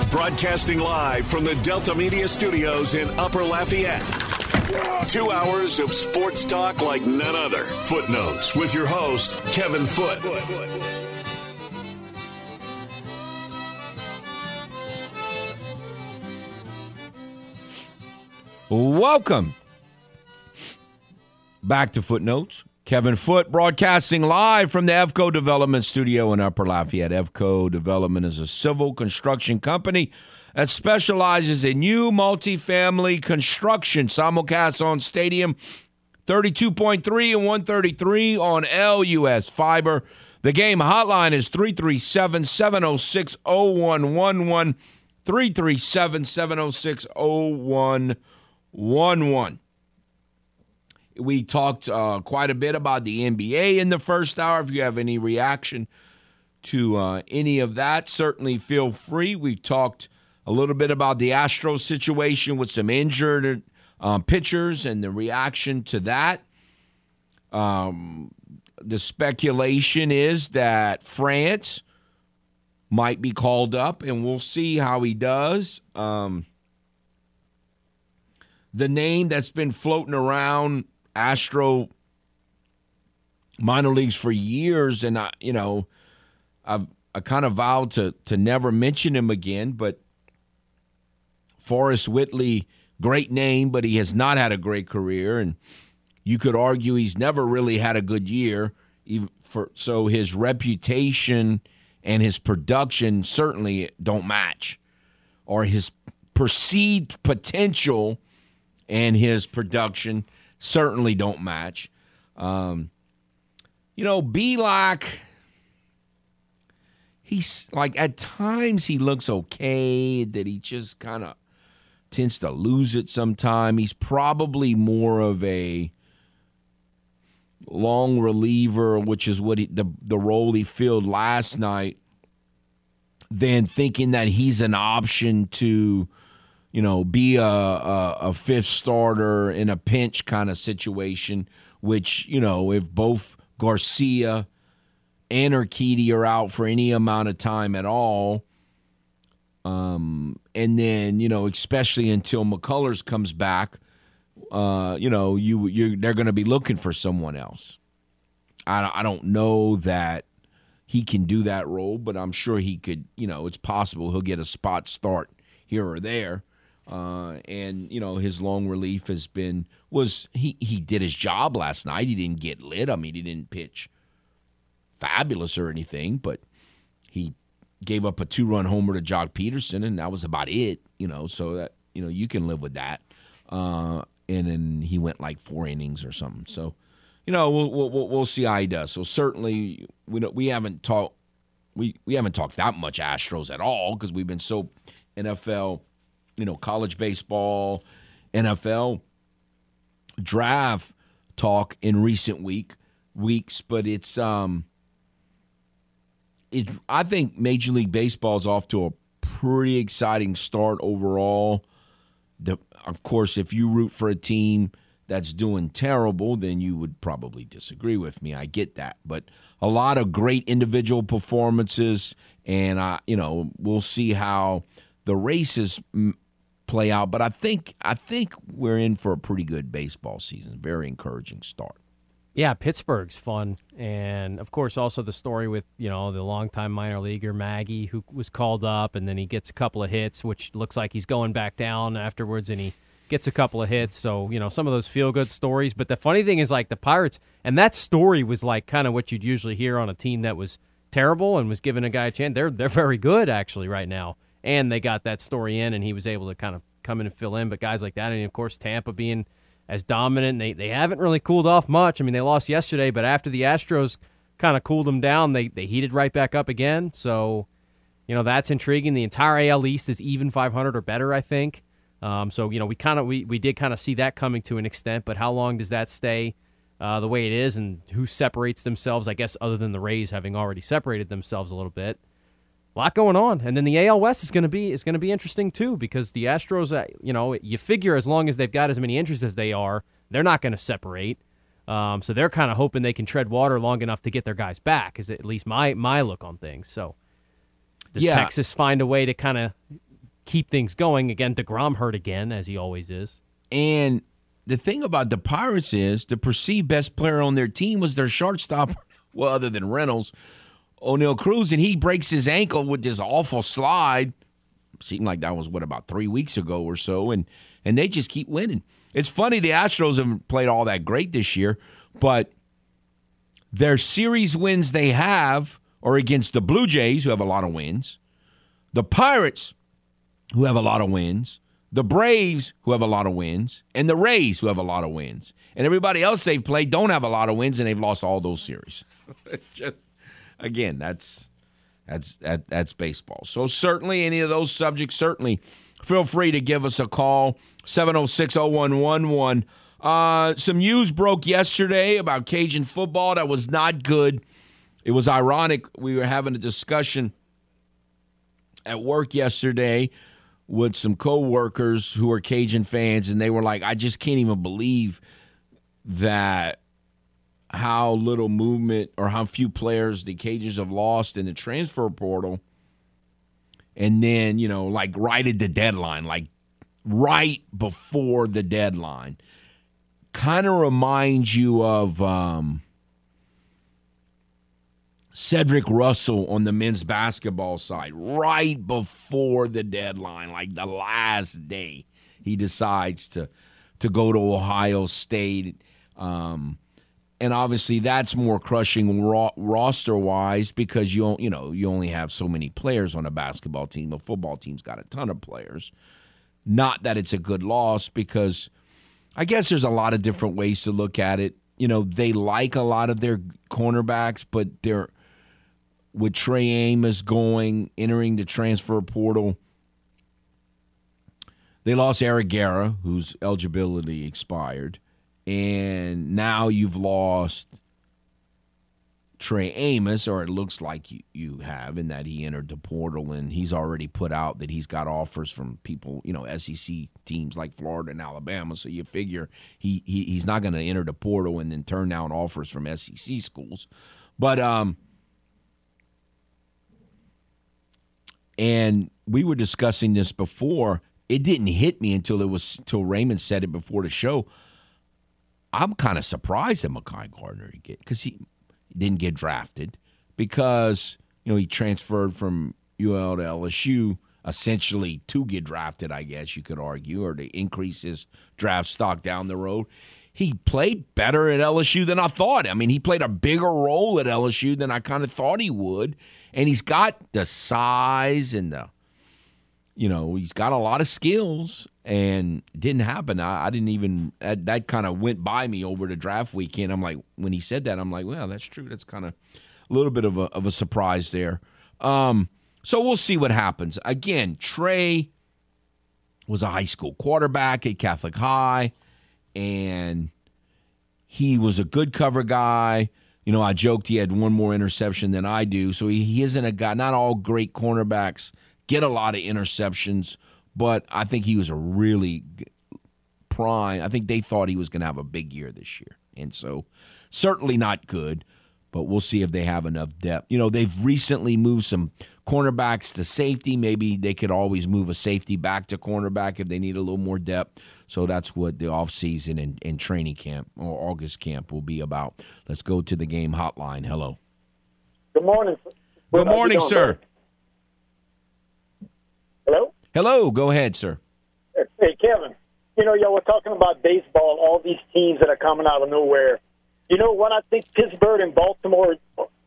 Broadcasting live from the Delta Media Studios in Upper Lafayette. Two hours of sports talk like none other. Footnotes with your host, Kevin Foote. Welcome back to Footnotes. Kevin Foote broadcasting live from the EFCO Development Studio in Upper Lafayette. EFCO Development is a civil construction company that specializes in new multifamily construction. Simulcast on Stadium 32.3 and 133 on LUS Fiber. The game hotline is 337 706 0111. 337 706 0111. We talked uh, quite a bit about the NBA in the first hour. If you have any reaction to uh, any of that, certainly feel free. We've talked a little bit about the Astros situation with some injured uh, pitchers and the reaction to that. Um, the speculation is that France might be called up, and we'll see how he does. Um, the name that's been floating around Astro minor leagues for years, and I, you know, I've I kind of vowed to to never mention him again. But Forrest Whitley, great name, but he has not had a great career, and you could argue he's never really had a good year. Even for so his reputation and his production certainly don't match, or his perceived potential and his production certainly don't match. Um, you know, Bielak, he's like at times he looks okay, that he just kind of tends to lose it sometime. He's probably more of a long reliever, which is what he, the the role he filled last night, than thinking that he's an option to you know, be a, a, a, fifth starter in a pinch kind of situation, which, you know, if both Garcia and Urquidy are out for any amount of time at all, um, and then, you know, especially until McCullers comes back, uh, you know, you you they're going to be looking for someone else. I, I don't know that he can do that role, but I'm sure he could, you know, it's possible he'll get a spot start here or there. Uh, and you know his long relief has been was he he did his job last night. He didn't get lit. I mean, he didn't pitch fabulous or anything, but he gave up a two run homer to Joc Pederson, and that was about it. You know, so that you know you can live with that. Uh, and then he went like four innings or something. So, you know, we'll we'll, we'll see how he does. So certainly we we haven't talked we we haven't talked that much Astros at all because we've been so NFL you know, college baseball, NFL draft talk in recent week weeks, but it's um it I think Major League Baseball is off to a pretty exciting start overall. The, of course, if you root for a team that's doing terrible, then you would probably disagree with me. I get that, but a lot of great individual performances, and I, you know, we'll see how the races play out. But I think I think we're in for a pretty good baseball season. Very encouraging start. Yeah, Pittsburgh's fun, and of course also the story with you know the longtime minor leaguer Maggi who was called up, and then he gets a couple of hits, which looks like he's going back down afterwards, and he gets a couple of hits. So you know some of those feel good stories. But the funny thing is like the Pirates, and that story was like kind of what you'd usually hear on a team that was terrible and was giving a guy a chance. They're they're very good actually right now and they got that story in, and he was able to kind of come in and fill in. But guys like that, and of course Tampa being as dominant, they they haven't really cooled off much. I mean, they lost yesterday, but after the Astros kind of cooled them down, they they heated right back up again. So You know, that's intriguing. The entire AL East is even 500 or better, I think. Um, so, you know, we kind of we, we did kind of see that coming to an extent, but how long does that stay uh, the way it is and who separates themselves, I guess, other than the Rays having already separated themselves a little bit? A lot going on, and then the AL West is going to be is going to be interesting too because the Astros, uh, you know, you figure as long as they've got as many injuries as they are, they're not going to separate. Um, so they're kind of hoping they can tread water long enough to get their guys back. Is at least my my look on things. So does Yeah. Texas find a way to kind of keep things going? Again, Degrom hurt again as he always is. And the thing about the Pirates is the perceived best player on their team was their shortstop, well, other than Reynolds, Oneil Cruz, and he breaks his ankle with this awful slide. Seemed like that was what about three weeks ago or so, and and they just keep winning. It's funny the Astros haven't played all that great this year, but their series wins they have are against the Blue Jays, who have a lot of wins, the Pirates, who have a lot of wins, the Braves, who have a lot of wins, and the Rays, who have a lot of wins. And everybody else they've played don't have a lot of wins, and they've lost all those series. Just, again, that's that's that, that's baseball. So certainly, any of those subjects, certainly, feel free to give us a call 706-0111. Uh, some news broke yesterday about Cajun football that was not good. It was ironic. We were having a discussion at work yesterday with some coworkers who are Cajun fans, and they were like, "I just can't even believe that how little movement or how few players the Cajuns have lost in the transfer portal." And then, you know, like right at the deadline, like right before the deadline, kind of reminds you of. Um, Cedric Russell on the men's basketball side right before the deadline, like the last day, he decides to to go to Ohio State. Um, and obviously, that's more crushing ro- roster wise because you you know you only have so many players on a basketball team. A football team's got a ton of players. Not that it's a good loss because I guess there's a lot of different ways to look at it. You know, they like a lot of their cornerbacks, but they're with Trey Amos going, entering the transfer portal. They lost Eric Garror, whose eligibility expired. And now you've lost Trey Amos, or it looks like you, have, in that he entered the portal and he's already put out that he's got offers from people, you know, SEC teams like Florida and Alabama. So you figure he, he he's not going to enter the portal and then turn down offers from SEC schools. But um, and we were discussing this before. It didn't hit me until it was until Raymond said it before the show. I'm kind of surprised that Mekhi Garner get because he didn't get drafted because you know he transferred from UL to LSU essentially to get drafted. I guess you could argue, or to increase his draft stock down the road. He played better at LSU than I thought. I mean, he played a bigger role at LSU than I kind of thought he would, and he's got the size and the you know, he's got a lot of skills and didn't happen. I, I didn't even, that, that kind of went by me over the draft weekend. I'm like, when he said that, I'm like, well, that's true. That's kind of a little bit of a, of a surprise there. Um, so we'll see what happens. Again, Trey was a high school quarterback at Catholic High and he was a good cover guy. You know, I joked he had one more interception than I do. So he, he isn't a guy, not all great cornerbacks get a lot of interceptions, but I think he was a really prime. I think they thought he was going to have a big year this year. And so certainly not good, but we'll see if they have enough depth. You know, they've recently moved some cornerbacks to safety. Maybe they could always move a safety back to cornerback if they need a little more depth. So that's what the offseason and, and training camp or August camp will be about. Let's go to the game hotline. Hello. Good morning. Good morning, sir. Hello? Hello. Go ahead, sir. Hey, Kevin. You know, y'all were talking about baseball, all these teams that are coming out of nowhere. You know what? I think Pittsburgh and Baltimore,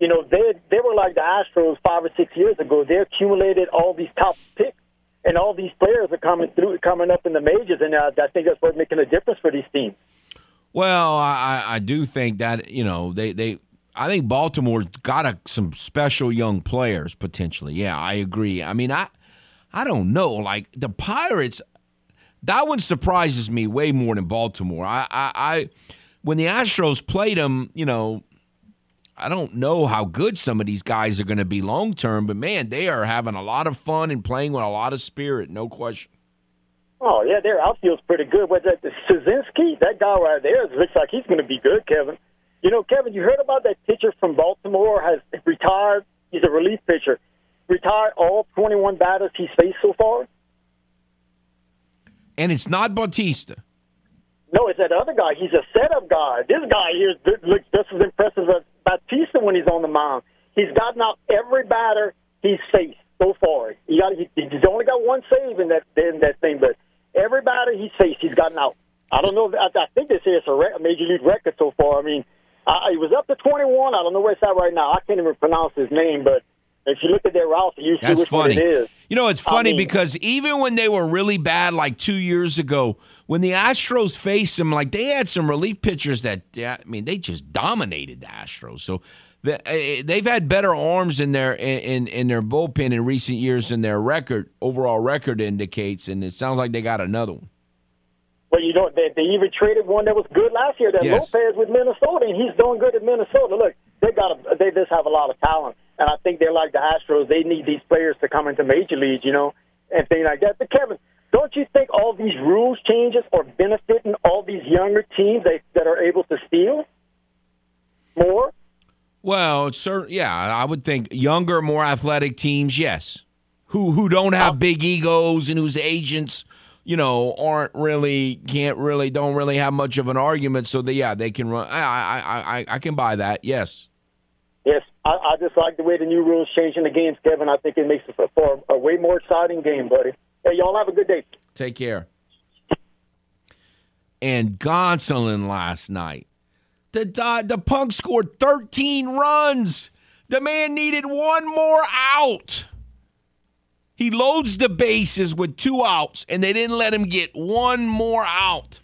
you know, they they were like the Astros five or six years ago. They accumulated all these top picks, and all these players are coming through, coming up in the majors, and uh, I think that's what's making a difference for these teams. Well, I, I I do think that you know they they I think Baltimore's got a, some special young players potentially. Yeah, I agree. I mean, I I don't know. Like the Pirates, that one surprises me way more than Baltimore. I I, I when the Astros played them, you know, I don't know how good some of these guys are going to be long term, but man, they are having a lot of fun and playing with a lot of spirit, no question. Oh yeah, their outfield's pretty good. But that Suwinski, that guy right there, looks like he's going to be good, Kevin. You know, Kevin, you heard about that pitcher from Baltimore has retired. He's a relief pitcher. Retired all 21 batters he's faced so far. And it's not Bautista. No, it's that other guy. He's a setup guy. This guy here looks just as impressive as Bautista when he's on the mound. He's gotten out every batter he's faced so far. He got he, he's only got one save in that in that thing, but every batter he's faced, he's gotten out. I don't know. I, I think they say it's a, a major league record so far. I mean, he was up to 21. I don't know where it's at right now. I can't even pronounce his name, but if you look at their roster, you see That's which funny. one it is. You know, it's funny I mean- because even when they were really bad, like two years ago, when the Astros faced them, like they had some relief pitchers that, yeah, I mean, they just dominated the Astros. So the, uh, they've had better arms in their in, in their bullpen in recent years than their record overall record indicates, and it sounds like they got another one. But you know, they, they even traded one that was good last year, that Yes. Lopez with Minnesota, and he's doing good at Minnesota. Look, they got a, they just have a lot of talent, and I think they're like the Astros. They need these players to come into major leagues, you know, and things like that. But Kevin, don't you think all these rules changes are benefiting all these younger teams that, that are able to steal more? Well, cer yeah, I would think younger, more athletic teams, yes, who who don't have big egos and whose agents, you know, aren't really can't really don't really have much of an argument. So they yeah, they can run. I I I I, I can buy that. Yes. Yes, I, I just like the way the new rules changing the games, Kevin. I think it makes it for, a way more exciting game, buddy. Hey, y'all have a good day. Take care. And Gonsolin last night. The Di- the punk scored 13 runs. The man needed one more out. He loads the bases with two outs, and they didn't let him get one more out.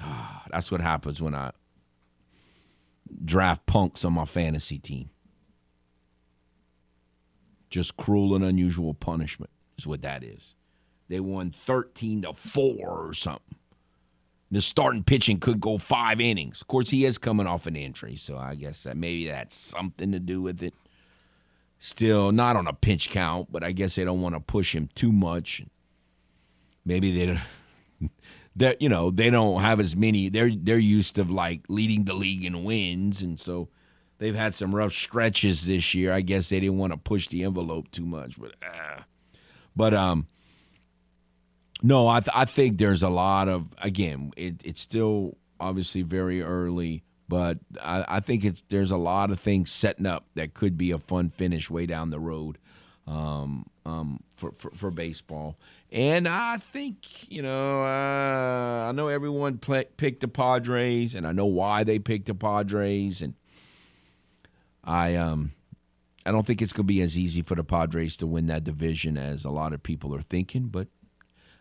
That's what happens when I draft punks on my fantasy team. Just cruel and unusual punishment is what that is. They won 13 to 4 or something. The starting pitching could go five innings. Of course, he is coming off an injury, so I guess that maybe that's something to do with it. Still, not on a pinch count, but I guess they don't want to push him too much. Maybe they. That you know they don't have as many. They're they're used to like leading the league in wins, and so they've had some rough stretches this year. I guess they didn't want to push the envelope too much, but uh, but um, no, I th- I think there's a lot of again. It, it's still obviously very early, but I, I think it's there's a lot of things setting up that could be a fun finish way down the road um, um, for, for for baseball. And I think you know uh, I know everyone picked the Padres, and I know why they picked the Padres, and I um. I don't think it's going to be as easy for the Padres to win that division as a lot of people are thinking, but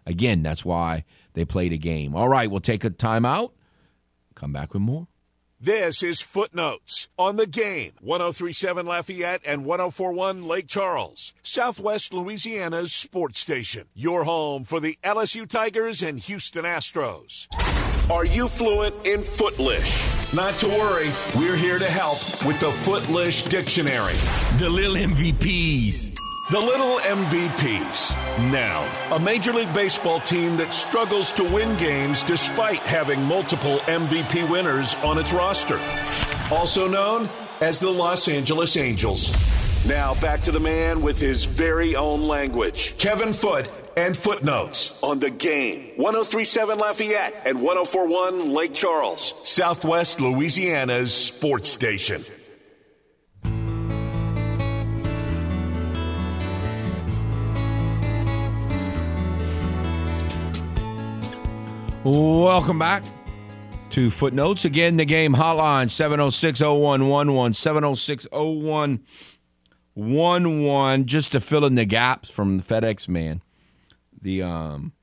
Again, that's why they played a game. All right, we'll take a timeout. Come back with more. This is Footnotes on the game. 1037 Lafayette and 1041 Lake Charles, Southwest Louisiana's sports station. Your home for the LSU Tigers and Houston Astros. Are you fluent in Footlish? Not to worry, we're here to help with the Footlish Dictionary. The Lil MVPs. The Little MVPs. Now, a Major League Baseball team that struggles to win games despite having multiple MVP winners on its roster. Also known as the Los Angeles Angels. Now, back to the man with his very own language Kevin Foote and Footnotes on the game. 1037 Lafayette and 1041 Lake Charles, Southwest Louisiana's sports station. Welcome back to Footnotes. Again, the game hotline 706 0111, 706 0111, just to fill in the gaps from the FedEx man. The um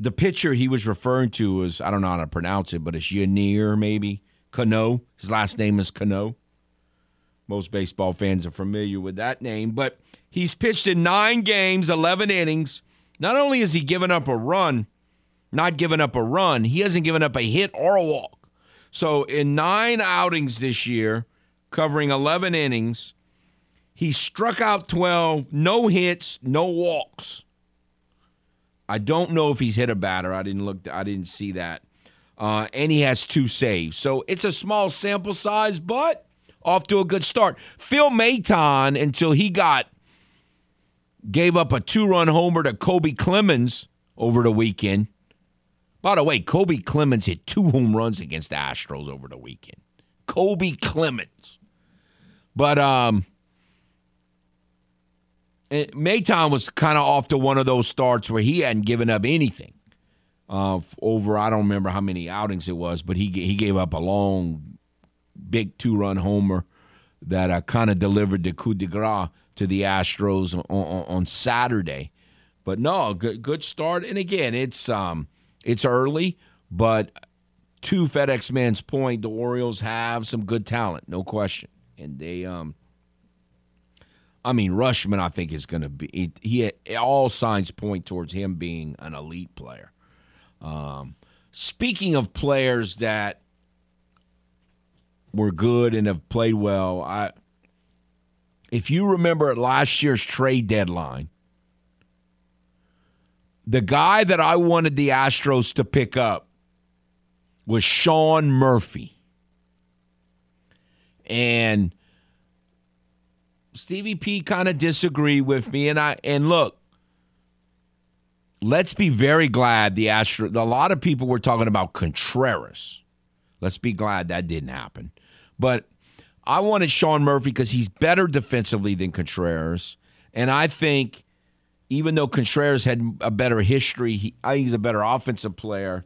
the pitcher he was referring to was I don't know how to pronounce it, but it's Yennier maybe Cano. His last name is Cano. Most baseball fans are familiar with that name, but he's pitched in nine games, 11 innings. Not only has he given up a run, not given up a run, he hasn't given up a hit or a walk. So in nine outings this year, covering 11 innings, he struck out 12, no hits, no walks. I don't know if he's hit a batter. I didn't look. I didn't see that. Uh, and he has two saves. So it's a small sample size, but off to a good start. Phil Maton, until he got gave up a two-run homer to Kody Clemens over the weekend. By the way, Kody Clemens hit two home runs against the Astros over the weekend. Kody Clemens. But um Maton was kind of off to one of those starts where he hadn't given up anything. Uh, over I don't remember how many outings it was, but he he gave up a long, big two run homer that uh, kind of delivered the coup de grace to the Astros on, on, on Saturday. But no, good good start. And again, it's um it's early, but to FedEx Man's point, the Orioles have some good talent, no question, and they um I mean, Rutschman, I think is going to be. He, he, all signs point towards him being an elite player. Um, speaking of players that were good and have played well, I if you remember at last year's trade deadline, the guy that I wanted the Astros to pick up was Sean Murphy. And Stevie P kind of disagreed with me, and I and look, let's be very glad the Astros A lot of people were talking about Contreras. Let's be glad that didn't happen, but I wanted Sean Murphy because he's better defensively than Contreras, and I think even though Contreras had a better history, he, I think he's a better offensive player,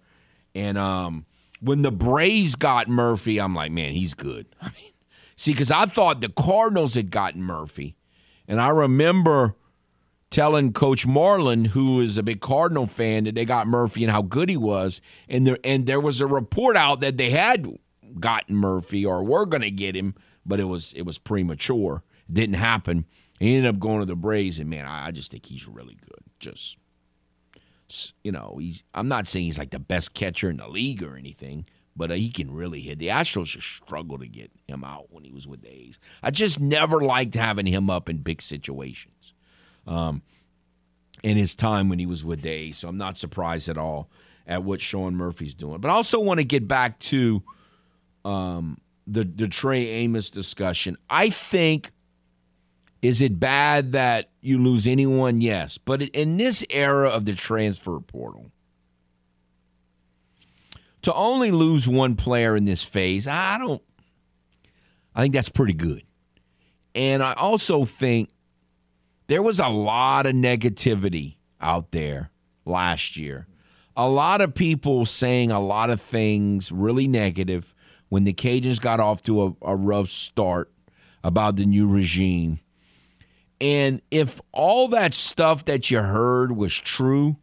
and um, when the Braves got Murphy, I'm like, man, he's good. I mean See, because I thought the Cardinals had gotten Murphy. And I remember telling Coach Marlin, who is a big Cardinal fan, that they got Murphy and how good he was. And there and there was a report out that they had gotten Murphy or were going to get him, but it was it was premature. It didn't happen. He ended up going to the Braves, and man, I, just think he's really good. Just you know, he's. I'm not saying he's like the best catcher in the league or anything, but uh, he can really hit. The Astros just struggled to get him out when he was with the A's. I just never liked having him up in big situations um, in his time when he was with the A's. So I'm not surprised at all at what Sean Murphy's doing. But I also want to get back to um, the, the Trey Amos discussion. I think. Is it bad that you lose anyone? Yes. But in this era of the transfer portal, to only lose one player in this phase, I don't. I think that's pretty good. And I also think there was a lot of negativity out there last year. A lot of people saying a lot of things really negative when the Cajuns got off to a, a rough start about the new regime. And if all that stuff that you heard was true,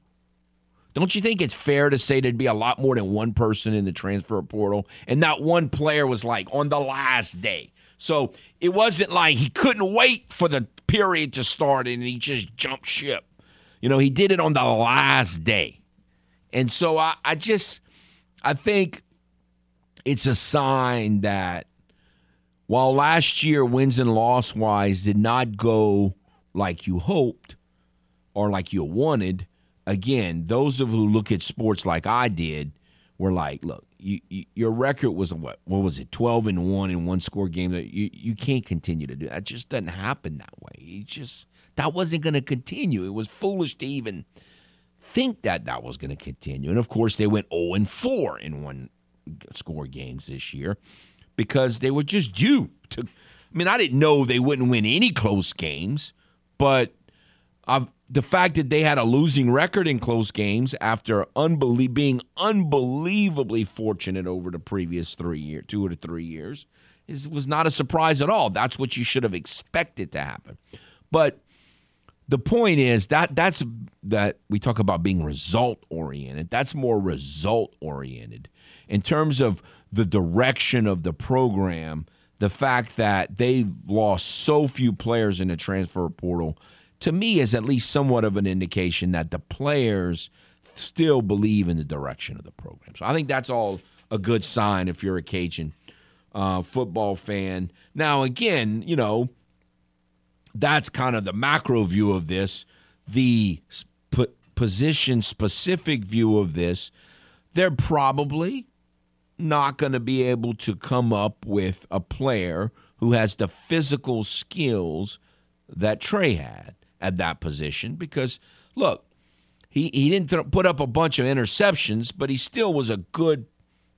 don't you think it's fair to say there'd be a lot more than one person in the transfer portal? And that one player was like on the last day. So it wasn't like he couldn't wait for the period to start and he just jumped ship. You know, he did it on the last day. And so I, I just, I think it's a sign that while last year wins and loss wise did not go like you hoped or like you wanted, again, those of who look at sports like I did were like, look, you, you, your record was what? What was it? Twelve and one in one score game. That you you can't continue to do that. Just doesn't happen that way. It just that wasn't going to continue. It was foolish to even think that that was going to continue. And of course, they went zero and four in one score games this year because they were just due to. I mean, I didn't know they wouldn't win any close games, but I've the fact that they had a losing record in close games after unbelie- being unbelievably fortunate over the previous three year, two or three years, is, was not a surprise at all. That's what you should have expected to happen. But the point is that that's that we talk about being result oriented. That's more result oriented in terms of the direction of the program. The fact that they've lost so few players in the transfer portal, to me, is at least somewhat of an indication that the players still believe in the direction of the program. So I think that's all a good sign if you're a Cajun uh, football fan. Now, again, you know, that's kind of the macro view of this. The position specific view of this, they're probably not going to be able to come up with a player who has the physical skills that Trey had at that position because, look, he, he didn't th- put up a bunch of interceptions, but he still was a good,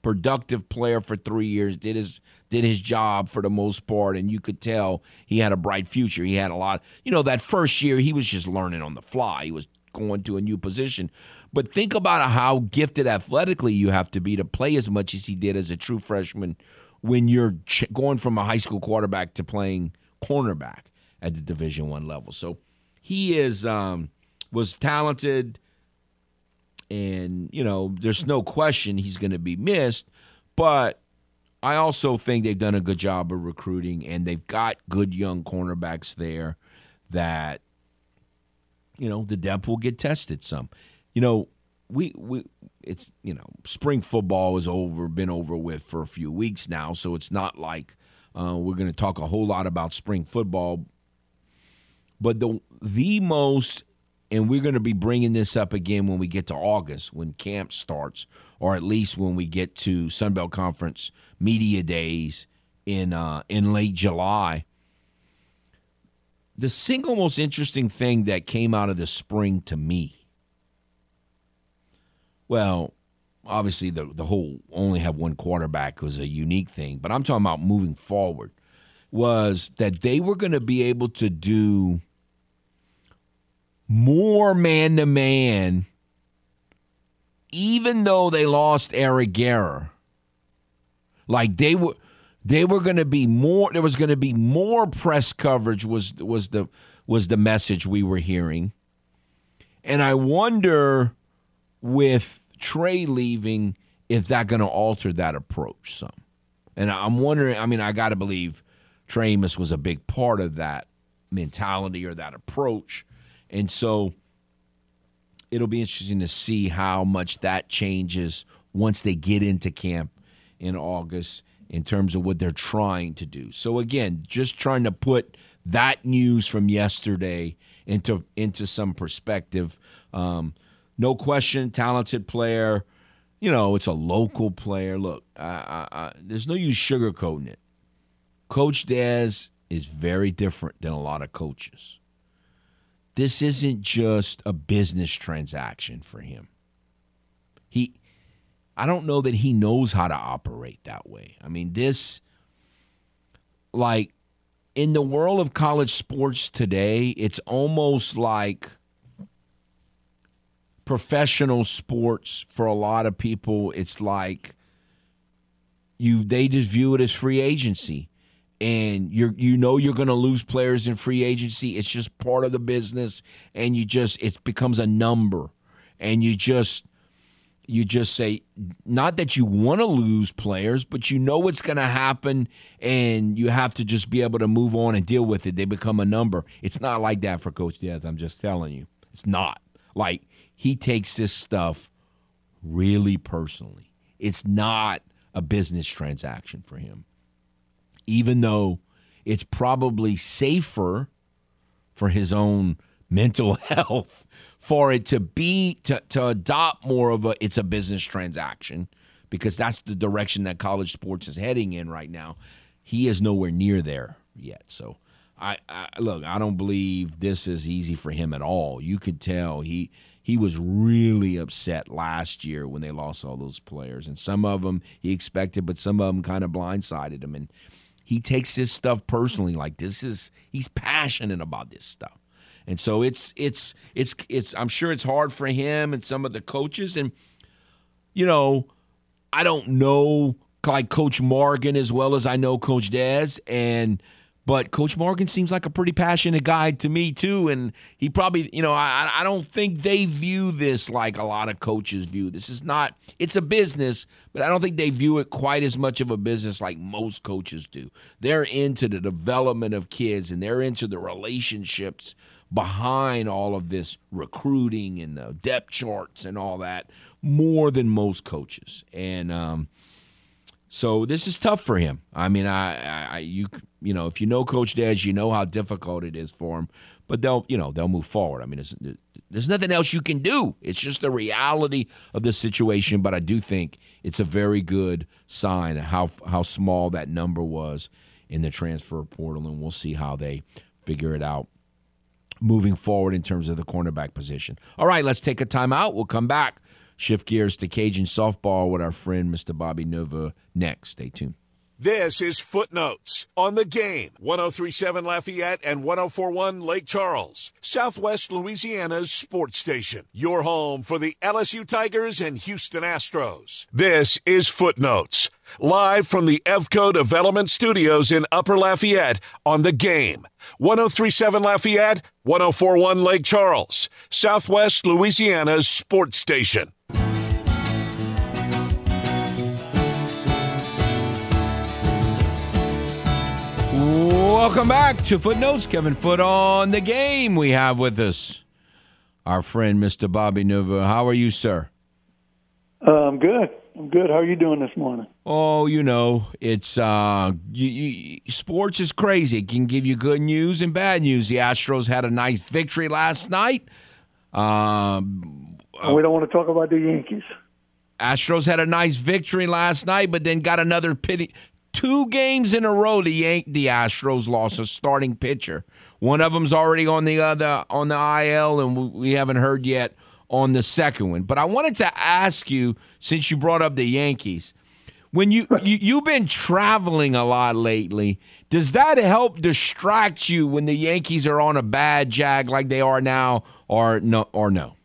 productive player for three years. Did his did his job for the most part, and you could tell he had a bright future. He had a lot. You know, that first year he was just learning on the fly. He was going to a new position. But think about how gifted athletically you have to be to play as much as he did as a true freshman when you're ch- going from a high school quarterback to playing cornerback at the Division One level. So he is um, was talented and you know there's no question he's going to be missed but i also think they've done a good job of recruiting and they've got good young cornerbacks there that you know the depth will get tested some. You know we we it's you know spring football is over been over with for a few weeks now so it's not like uh, we're going to talk a whole lot about spring football. But the the most and we're going to be bringing this up again when we get to August, when camp starts, or at least when we get to Sunbelt Conference media days in uh, in late July. The single most interesting thing that came out of the spring to me, well, obviously the the whole only have one quarterback was a unique thing, but I'm talking about moving forward, was that they were going to be able to do more man to man, even though they lost Eric Garror. Like they were they were going to be more there was going to be more press coverage was was the was the message we were hearing and i wonder with trey leaving if that going to alter that approach some and i'm wondering i mean i got to believe trey Amos was a big part of that mentality or that approach and so it'll be interesting to see how much that changes once they get into camp in August in terms of what they're trying to do. So again, just trying to put that news from yesterday into into some perspective. Um, no question, talented player. You know, it's a local player. Look, I, I, I, there's no use sugarcoating it. Coach Dez is very different than a lot of coaches this isn't just a business transaction for him. He I don't know that he knows how to operate that way. I mean, this like in the world of college sports today, it's almost like professional sports for a lot of people. It's like you they just view it as free agency and you you know you're going to lose players in free agency. It's just part of the business, and you just it becomes a number, and you just you just say not that you want to lose players, but you know what's going to happen, and you have to just be able to move on and deal with it. They become a number. It's not like that for Coach Dez. I'm just telling you, it's not like he takes this stuff really personally. It's not a business transaction for him even though it's probably safer for his own mental health for it to be to, to adopt more of a it's a business transaction because that's the direction that college sports is heading in right now. He is nowhere near there yet. So I, I look i don't believe this is easy for him at all. You could tell he he was really upset last year when they lost all those players. And some of them he expected but some of them kind of blindsided him. And he takes this stuff personally. Like this is he's passionate about this stuff. And so it's it's it's it's I'm sure it's hard for him and some of the coaches and you know, I don't know like coach Morgan as well as I know coach Dez and But Coach Morgan seems like a pretty passionate guy to me too, and he probably, you know, I, I don't think they view this like a lot of coaches view. This is not. It's a business, but I don't think they view it quite as much of a business like most coaches do. They're into the development of kids, and they're into the relationships behind all of this recruiting and the depth charts and all that more than most coaches. And um, so this is tough for him. I mean, I, I, you, you know, if you know Coach Dez, you know how difficult it is for him. But they'll, you know, they'll move forward. I mean, there's nothing else you can do. It's just the reality of the situation. But I do think it's a very good sign how how small that number was in the transfer portal, and we'll see how they figure it out moving forward in terms of the cornerback position. All right, let's take a timeout. We'll come back shift gears to Cajun softball with our friend Mr. Bobby Nova next. Stay tuned. This is Footenotes on the game. 1037 Lafayette and 1041 Lake Charles, Southwest Louisiana's sports station. Your home for the LSU Tigers and Houston Astros. This is Footenotes, live from the EFCO Development Studios in Upper Lafayette on the game. 1037 Lafayette, 1041 Lake Charles, Southwest Louisiana's sports station. Welcome back to Footenotes. Kevin Foote on the game. We have with us our friend, Mr. Bobby Nova. How are you, sir? Uh, I'm good. I'm good. How are you doing this morning? Oh, you know, it's uh, you, you, sports is crazy. It can give you good news and bad news. The Astros had a nice victory last night. Um, uh, we don't want to talk about the Yankees. Astros had a nice victory last night, but then got another pity, two games in a row the Yank the Astros lost a starting pitcher. One of them's already on the other on the IL, and we haven't heard yet on the second one. But I wanted to ask you, since you brought up the Yankees, when you, you you've been traveling a lot lately, does that help distract you when the Yankees are on a bad jag like they are now, or no, or no?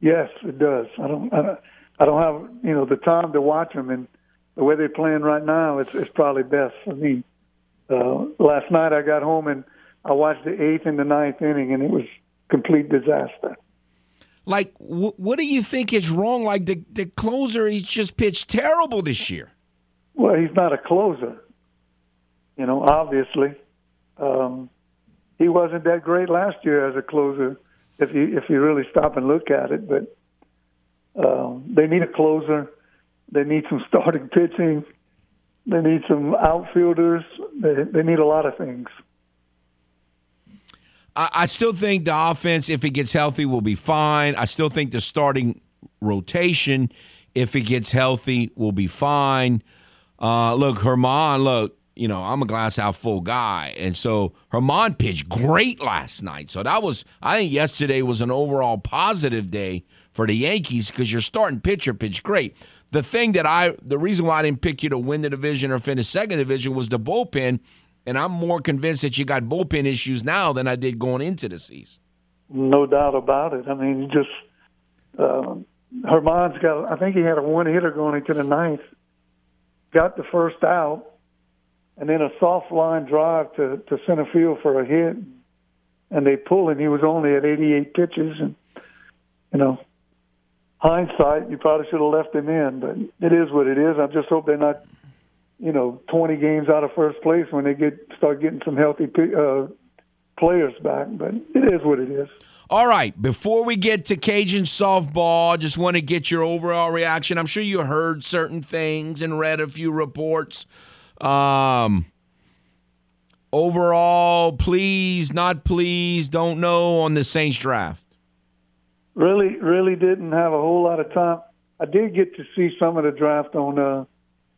Yes, it does. I don't, I don't, I don't have you know the time to watch them and the way they're playing right now, it's, it's probably best for me. Uh, last night I got home and I watched the eighth and the ninth inning, and it was complete disaster. Like, wh- what do you think is wrong? Like the the closer, he's just pitched terrible this year. Well, he's not a closer. You know, obviously, um, he wasn't that great last year as a closer. If you if you really stop and look at it, but um, they need a closer they need some starting pitching. They need some outfielders. They, they need a lot of things. I, I still think the offense, if it gets healthy, will be fine. I still think the starting rotation, if it gets healthy, will be fine. Uh, look, Germán, look, you know, I'm a glass half full guy. And so Germán pitched great last night. So that was, I think yesterday was an overall positive day for the Yankees because your starting pitcher pitched great the thing that I, the reason why I didn't pick you to win the division or finish second division was the bullpen. And I'm more convinced that you got bullpen issues now than I did going into the season. No doubt about it. I mean, just uh, Germán's got. I think he had a one hitter going into the ninth. Got the first out, and then a soft line drive to to center field for a hit, and they pull him. He was only at 88 pitches, and you know hindsight, you probably should have left him in, but it is what it is. I just hope they're not, you know, 20 games out of first place when they get start getting some healthy uh, players back. But it is what it is. All right, before we get to Cajun softball, I just want to get your overall reaction. I'm sure you heard certain things and read a few reports. Um, overall, please, not please, don't know on the Saints draft really, really didn't have a whole lot of time. I did get to see some of the draft on uh,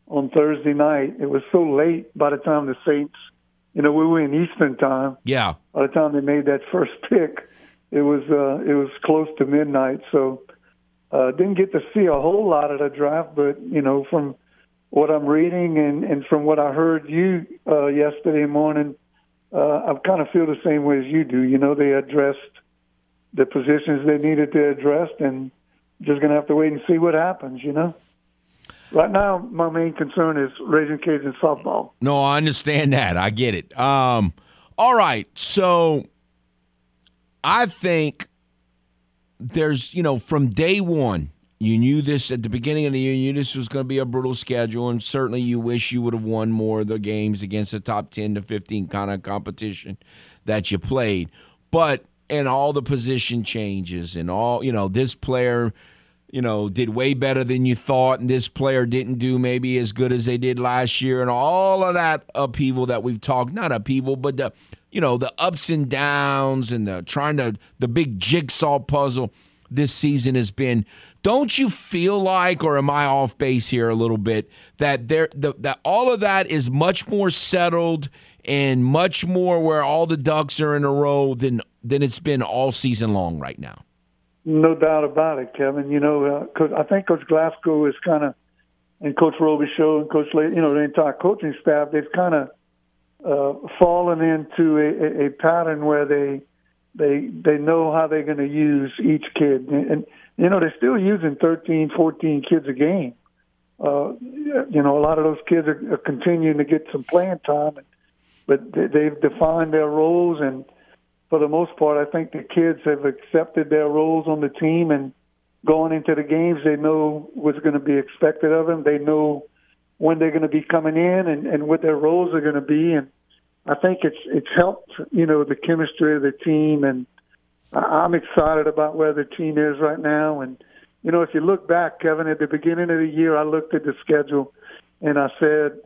on Thursday night. It was so late by the time the Saints, you know, we were in Eastern time. Yeah. By the time they made that first pick, it was uh, it was close to midnight. So uh, didn't get to see a whole lot of the draft, but you know, from what I'm reading and, and from what I heard you uh, yesterday morning, uh, I kind of feel the same way as you do. You know, they addressed the positions they needed to address, and just going to have to wait and see what happens, you know. Right now, my main concern is raising kids in softball. No, I understand that. I get it. Um, all right, so I think there's, you know, from day one, you knew this at the beginning of the year. You knew this was going to be a brutal schedule, and certainly you wish you would have won more of the games against the top 10 to 15 kind of competition that you played. But and all the position changes and all, you know, this player, you know, did way better than you thought, and this player didn't do maybe as good as they did last year, and all of that upheaval that we've talked, not upheaval, but the, you know, the ups and downs and the trying to, the big jigsaw puzzle this season has been. Don't you feel like, or am I off base here a little bit, that there, the, that all of that is much more settled and much more where all the ducks are in a row than than it's been all season long right now. No doubt about it, Kevin. You know, uh, I think Coach Glasgow is kind of, and Coach Robichaux and Coach, Le- you know, the entire coaching staff, they've kind of uh, fallen into a, a pattern where they they they know how they're going to use each kid, and, and you know they're still using 13, 14 kids a game. Uh, you know, a lot of those kids are, are continuing to get some playing time, but they, they've defined their roles and for the most part, I think the kids have accepted their roles on the team and going into the games, they know what's going to be expected of them. They know when they're going to be coming in and, and what their roles are going to be. And I think it's it's helped, you know, the chemistry of the team. And I'm excited about where the team is right now. And you know, if you look back, Kevin, at the beginning of the year, I looked at the schedule and I said,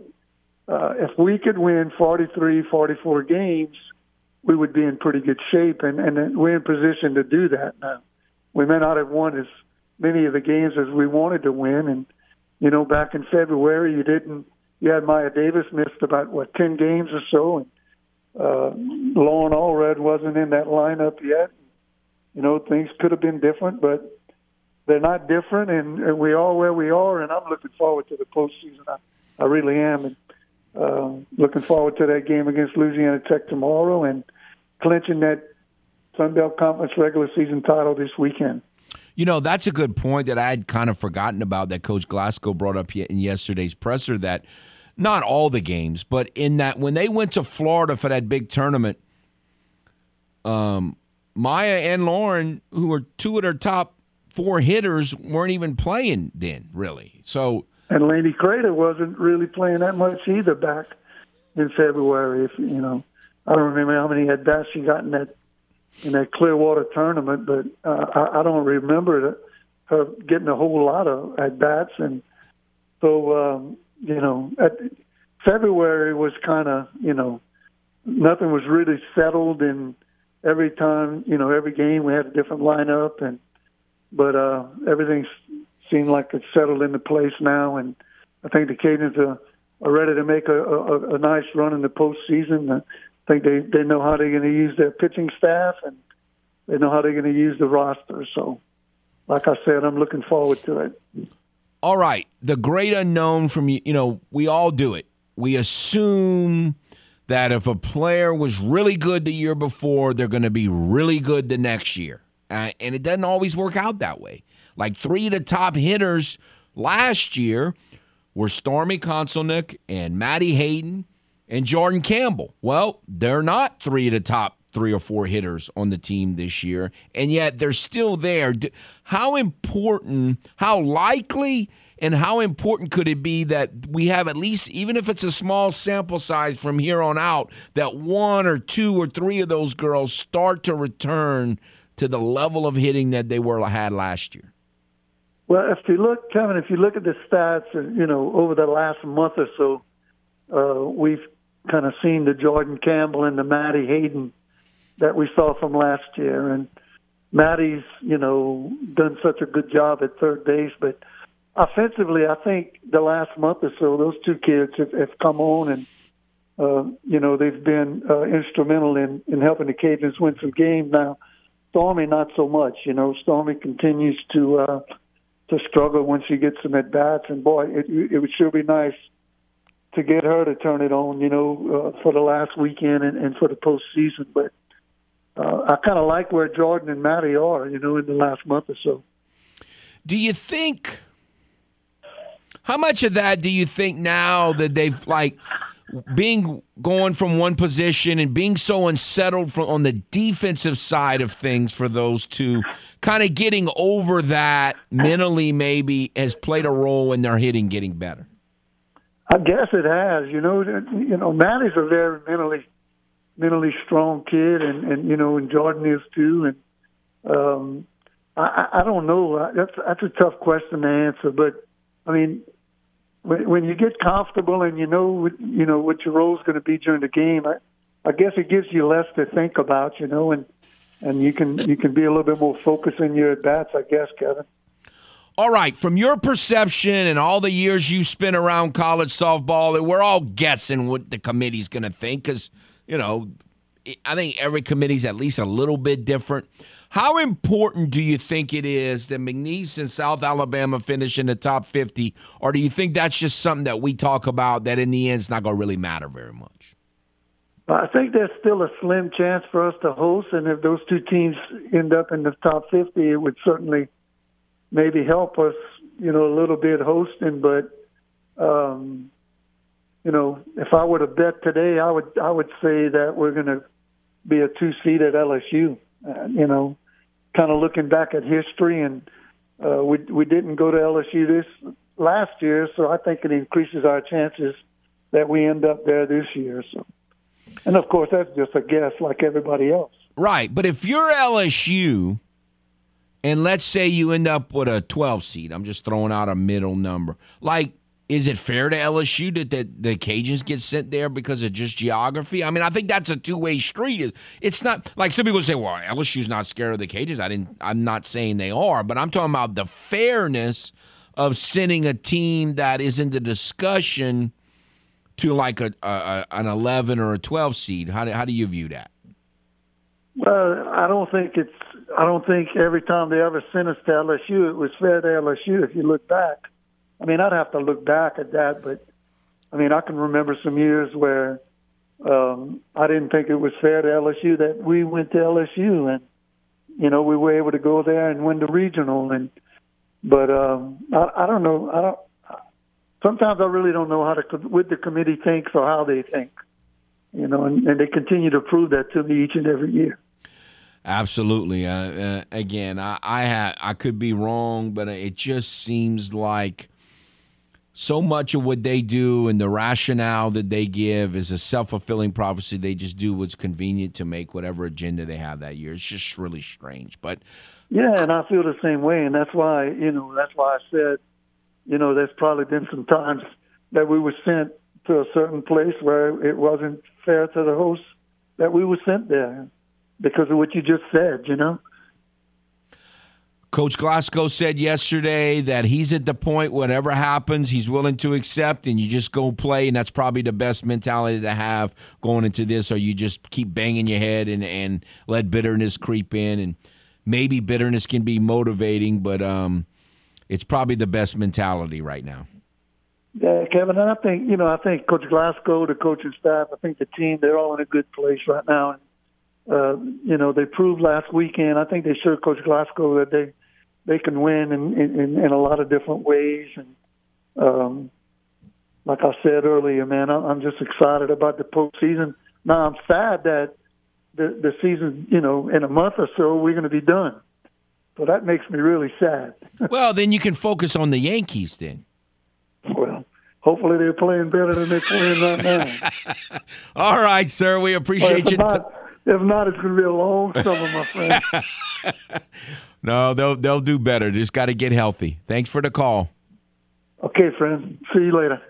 uh, if we could win 43, 44 games – we would be in pretty good shape, and, and we're in position to do that now. We may not have won as many of the games as we wanted to win, and you know, back in February, you didn't. You had Maya Davis missed about what ten games or so, and uh, Lauren Allred wasn't in that lineup yet. You know, things could have been different, but they're not different, and, and we are where we are. And I'm looking forward to the postseason. I, I really am, and uh, looking forward to that game against Louisiana Tech tomorrow, and clinching that Sun Belt Conference regular season title this weekend. You know, that's a good point that I had kind of forgotten about that Coach Glasgow brought up in yesterday's presser that not all the games, but in that when they went to Florida for that big tournament, um, Maya and Lauren, who were two of their top four hitters, weren't even playing then, really. So and Lady Crater wasn't really playing that much either back in February. If you know, I don't remember how many at bats she got in that in that Clearwater tournament, but uh, I, I don't remember her getting a whole lot of at bats, and so um, you know, at, February was kind of you know nothing was really settled, and every time you know every game we had a different lineup, and but uh, everything seemed like it's settled into place now, and I think the Cajuns are, are ready to make a, a, a nice run in the postseason. I think they they know how they're going to use their pitching staff and they know how they're going to use the roster. So, like I said, I'm looking forward to it. All right, the great unknown from. You know, we all do it. We assume that if a player was really good the year before, they're going to be really good the next year, uh, and it doesn't always work out that way. Like three of the top hitters last year were Stormy Kotzelnick and Maddie Hayden and Jordan Campbell. Well, they're not three of the top three or four hitters on the team this year, and yet they're still there. How important, how likely, and how important could it be that we have at least, even if it's a small sample size from here on out, that one or two or three of those girls start to return to the level of hitting that they were had last year? Well, if you look, Kevin, if you look at the stats, uh, you know, over the last month or so, uh, we've kind of seen the Jordan Campbell and the Maddie Hayden that we saw from last year. And Maddie's, you know, done such a good job at third base, but offensively, I think the last month or so, those two kids have, have come on and, uh, you know, they've been uh, instrumental in, in helping the Cajuns win some games. Now, Stormy, not so much. You know, Stormy continues to uh, to struggle when she gets some at bats, and boy, it, it would sure be nice to get her to turn it on, you know, uh, for the last weekend and, and for the postseason. But uh, I kind of like where Jordan and Maddie are, you know, in the last month or so. Do you think How much of that do you think now that they've like being going from one position and being so unsettled from on the defensive side of things for those two, kind of getting over that mentally maybe has played a role in their hitting getting better? I guess it has. You know, you know, Maddie's a very mentally mentally strong kid, and and you know, and Jordan is too. And um, I, I don't know. That's that's a tough question to answer, but I mean, when, when you get comfortable and you know you know what your role's going to be during the game, I, I guess it gives you less to think about, you know, and and you can you can be a little bit more focused in your at bats, I guess, Kevin. All right, from your perception and all the years you spent around college softball, we're all guessing what the committee's going to think because you know I think every committee's at least a little bit different. How important do you think it is that McNeese and South Alabama finish in the top 50? Or do you think that's just something that we talk about that in the end is not going to really matter very much? I think there's still a slim chance for us to host. And if those two teams end up in the top 50, it would certainly maybe help us, you know, a little bit hosting. But, um, you know, if I were to bet today, I would I would say that we're going to be a two seed at LSU. Uh, you know, kind of looking back at history, and uh, we we didn't go to LSU this last year, so I think it increases our chances that we end up there this year. So, and of course, that's just a guess, like everybody else. Right, but if you're LSU, and let's say you end up with a 12 seed, I'm just throwing out a middle number, like is it fair to LSU that the, the Cajuns get sent there because of just geography? I mean, I think that's a two way street. It's not like some people say, "Well, LSU's not scared of the Cajuns." I didn't. I'm not saying they are, but I'm talking about the fairness of sending a team that is in the discussion to like a, a an 11 or a 12 seed. How do, how do you view that? Well, I don't think it's. I don't think every time they ever sent us to LSU, it was fair to LSU. If you look back I mean, I'd have to look back at that, but I mean, I can remember some years where um, I didn't think it was fair to LSU that we went to LSU and you know we were able to go there and win the regional and but um, I, I don't know I don't sometimes I really don't know how to what the committee thinks or how they think you know and, and they continue to prove that to me each and every year. Absolutely. Uh, uh, again, I I, ha- I could be wrong, but it just seems like so much of what they do and the rationale that they give is a self-fulfilling prophecy. They just do what's convenient to make whatever agenda they have that year. It's just really strange but yeah and i feel the same way and that's why you know that's why i said you know there's probably been some times that we were sent to a certain place where it wasn't fair to the host that we were sent there because of what you just said you know Coach Glasgow said yesterday that he's at the point, whatever happens, he's willing to accept, and you just go play. And that's probably the best mentality to have going into this, or you just keep banging your head and, and let bitterness creep in. And maybe bitterness can be motivating, but um, it's probably the best mentality right now. Yeah, Kevin, and I think, you know, I think Coach Glasgow, the coaching staff, I think the team, they're all in a good place right now. Uh, you know, they proved last weekend. I think they showed Coach Glasgow that they they can win in, in, in a lot of different ways. And um, like I said earlier, man, I'm just excited about the postseason. Now I'm sad that the the season, you know, in a month or so we're going to be done. So that makes me really sad. well, then you can focus on the Yankees then. Well, hopefully they're playing better than they're playing right now. All right, sir. We appreciate you. Not, if not, it's going to be a long summer, my friend. No, they'll they'll do better. Just got to get healthy. Thanks for the call. Okay, friend. See you later.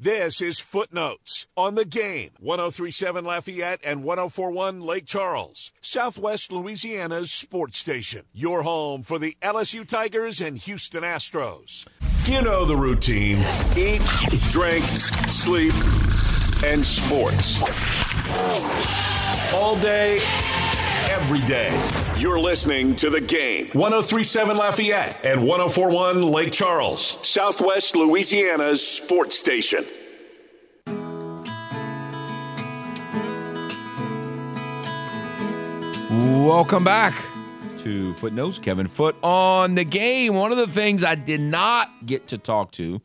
This is Footenotes on the game. 1037 Lafayette and 1041 Lake Charles, Southwest Louisiana's sports station. Your home for the LSU Tigers and Houston Astros. You know the routine eat, drink, sleep, and sports. All day every day. You're listening to The Game. 1037 Lafayette and 1041 Lake Charles, Southwest Louisiana's sports station. Welcome back. to Footenotes. Kevin Foote on the game. One of the things I did not get to talk to,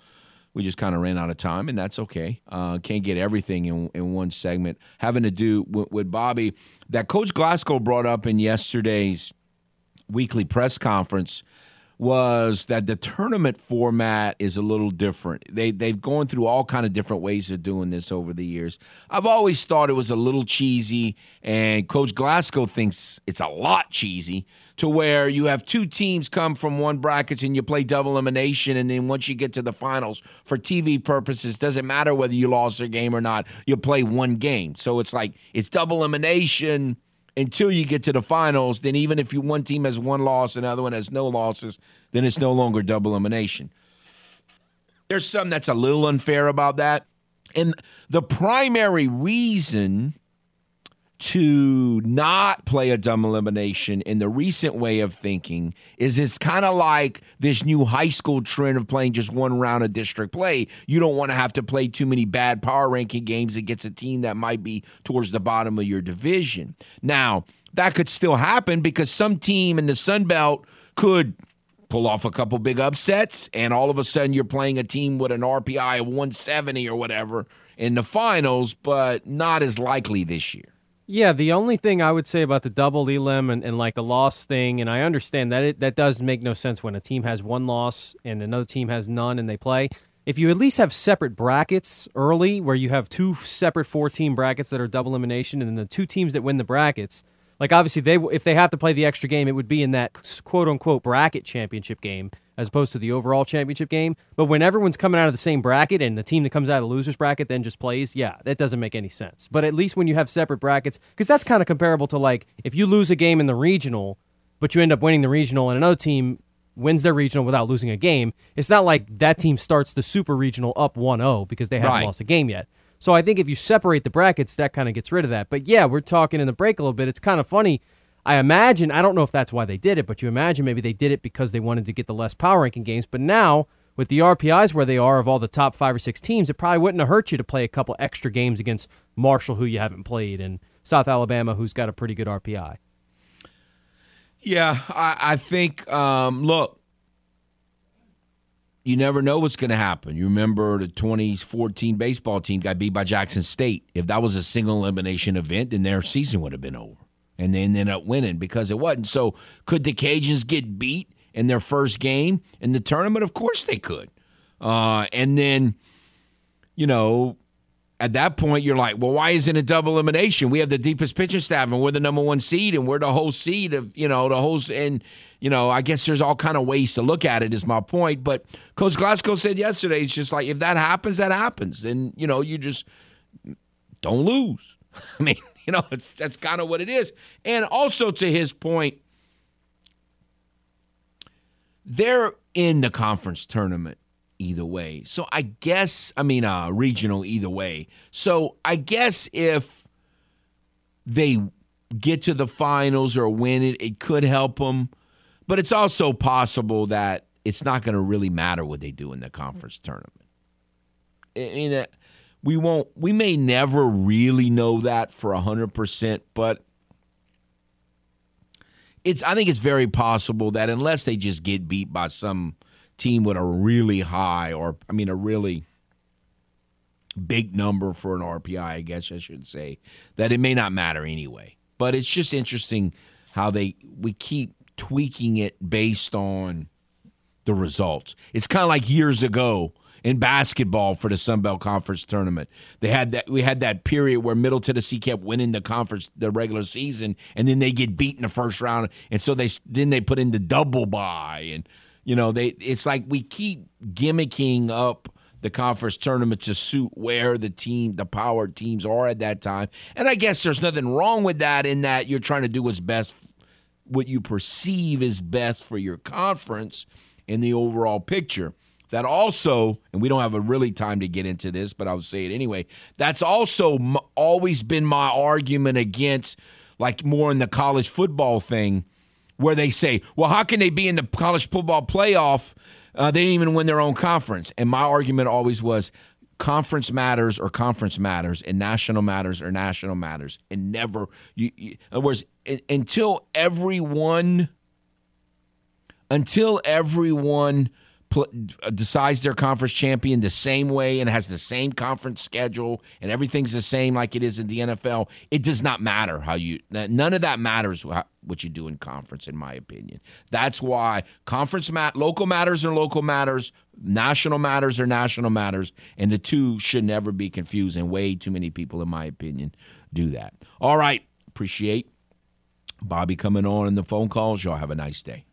we just kind of ran out of time, and that's okay. Uh, can't get everything in, in one segment. Having to do with, with Bobby, that Coach Glasgow brought up in yesterday's weekly press conference was that the tournament format is a little different. They they've gone through all kind of different ways of doing this over the years. I've always thought it was a little cheesy, and Coach Glasgow thinks it's a lot cheesy to where you have two teams come from one brackets and you play double elimination, and then once you get to the finals, for TV purposes, doesn't matter whether you lost a game or not, you play one game. So it's like it's double elimination until you get to the finals, then even if you one team has one loss and one has no losses, then it's no longer double elimination. There's something that's a little unfair about that. And the primary reason to not play a dumb elimination in the recent way of thinking is it's kind of like this new high school trend of playing just one round of district play. You don't want to have to play too many bad power ranking games against a team that might be towards the bottom of your division. Now, that could still happen because some team in the Sun Belt could pull off a couple big upsets, and all of a sudden you're playing a team with an RPI of 170 or whatever in the finals, but not as likely this year. Yeah, the only thing I would say about the double elim and, and like the loss thing, and I understand that it that does make no sense when a team has one loss and another team has none and they play. If you at least have separate brackets early, where you have two separate four team brackets that are double elimination, and then the two teams that win the brackets, like obviously they if they have to play the extra game, it would be in that quote unquote bracket championship game as opposed to the overall championship game. But when everyone's coming out of the same bracket and the team that comes out of the losers bracket then just plays, yeah, that doesn't make any sense. But at least when you have separate brackets, because that's kind of comparable to like if you lose a game in the regional, but you end up winning the regional and another team wins their regional without losing a game, it's not like that team starts the super regional up 1 0 because they haven't Right. lost a game yet. So I think if you separate the brackets, that kind of gets rid of that. But yeah, we're talking in the break a little bit. It's kind of funny. I imagine, I don't know if that's why they did it, but you imagine maybe they did it because they wanted to get the less power ranking games. But now, with the RPIs where they are of all the top five or six teams, it probably wouldn't have hurt you to play a couple extra games against Marshall, who you haven't played, and South Alabama, who's got a pretty good RPI. Yeah, I, I think. Um, look, you never know what's going to happen. You remember the 2014 baseball team got beat by Jackson State. If that was a single elimination event, then their season would have been over, and they ended up winning because it wasn't. So, could the Cajuns get beat in their first game in the tournament? Of course they could. Uh, and then, you know, at that point, you're like, well, why isn't it double elimination? We have the deepest pitching staff, and we're the number one seed, and we're the whole seed of, you know, the whole. And you know, I guess there's all kind of ways to look at it. Is my point. But Coach Glasgow said yesterday, it's just like if that happens, that happens, and you know, you just don't lose. I mean, you know, it's that's kind of what it is. And also to his point, they're in the conference tournament either way. So I guess I mean uh regional either way. So I guess if they get to the finals or win it, it could help them. But it's also possible that it's not going to really matter what they do in the conference tournament. I mean, we won't. We may never really know that for hundred percent, but it's. I think it's very possible that unless they just get beat by some team with a really high, or I mean, a really big number for an RPI, I guess I should say, that it may not matter anyway. But it's just interesting how they we keep tweaking it based on the results. It's kind of like years ago in basketball for the Sun Belt Conference tournament. They had that we had that period where Middle Tennessee kept winning the conference the regular season and then they get beat in the first round and so they then they put in the double bye and you know they it's like we keep gimmicking up the conference tournament to suit where the team the power teams are at that time. And I guess there's nothing wrong with that in that you're trying to do what's best what you perceive is best for your conference in the overall picture. That also, and we don't have a really time to get into this, but I'll say it anyway. That's also m- always been my argument against, like more in the college football thing, where they say, well, how can they be in the college football playoff? Uh, they didn't even win their own conference. And my argument always was conference matters or conference matters and national matters or national matters. And never you, you in other words until everyone until everyone pl- uh, decides their conference champion the same way and has the same conference schedule and everything's the same like it is in the NFL, it does not matter how you. None of that matters what you do in conference, in my opinion. That's why conference mat, local matters are local matters, national matters are national matters, and the two should never be confused. And way too many people, in my opinion, do that. All right, appreciate Bobby coming on in the phone calls. Y'all have a nice day.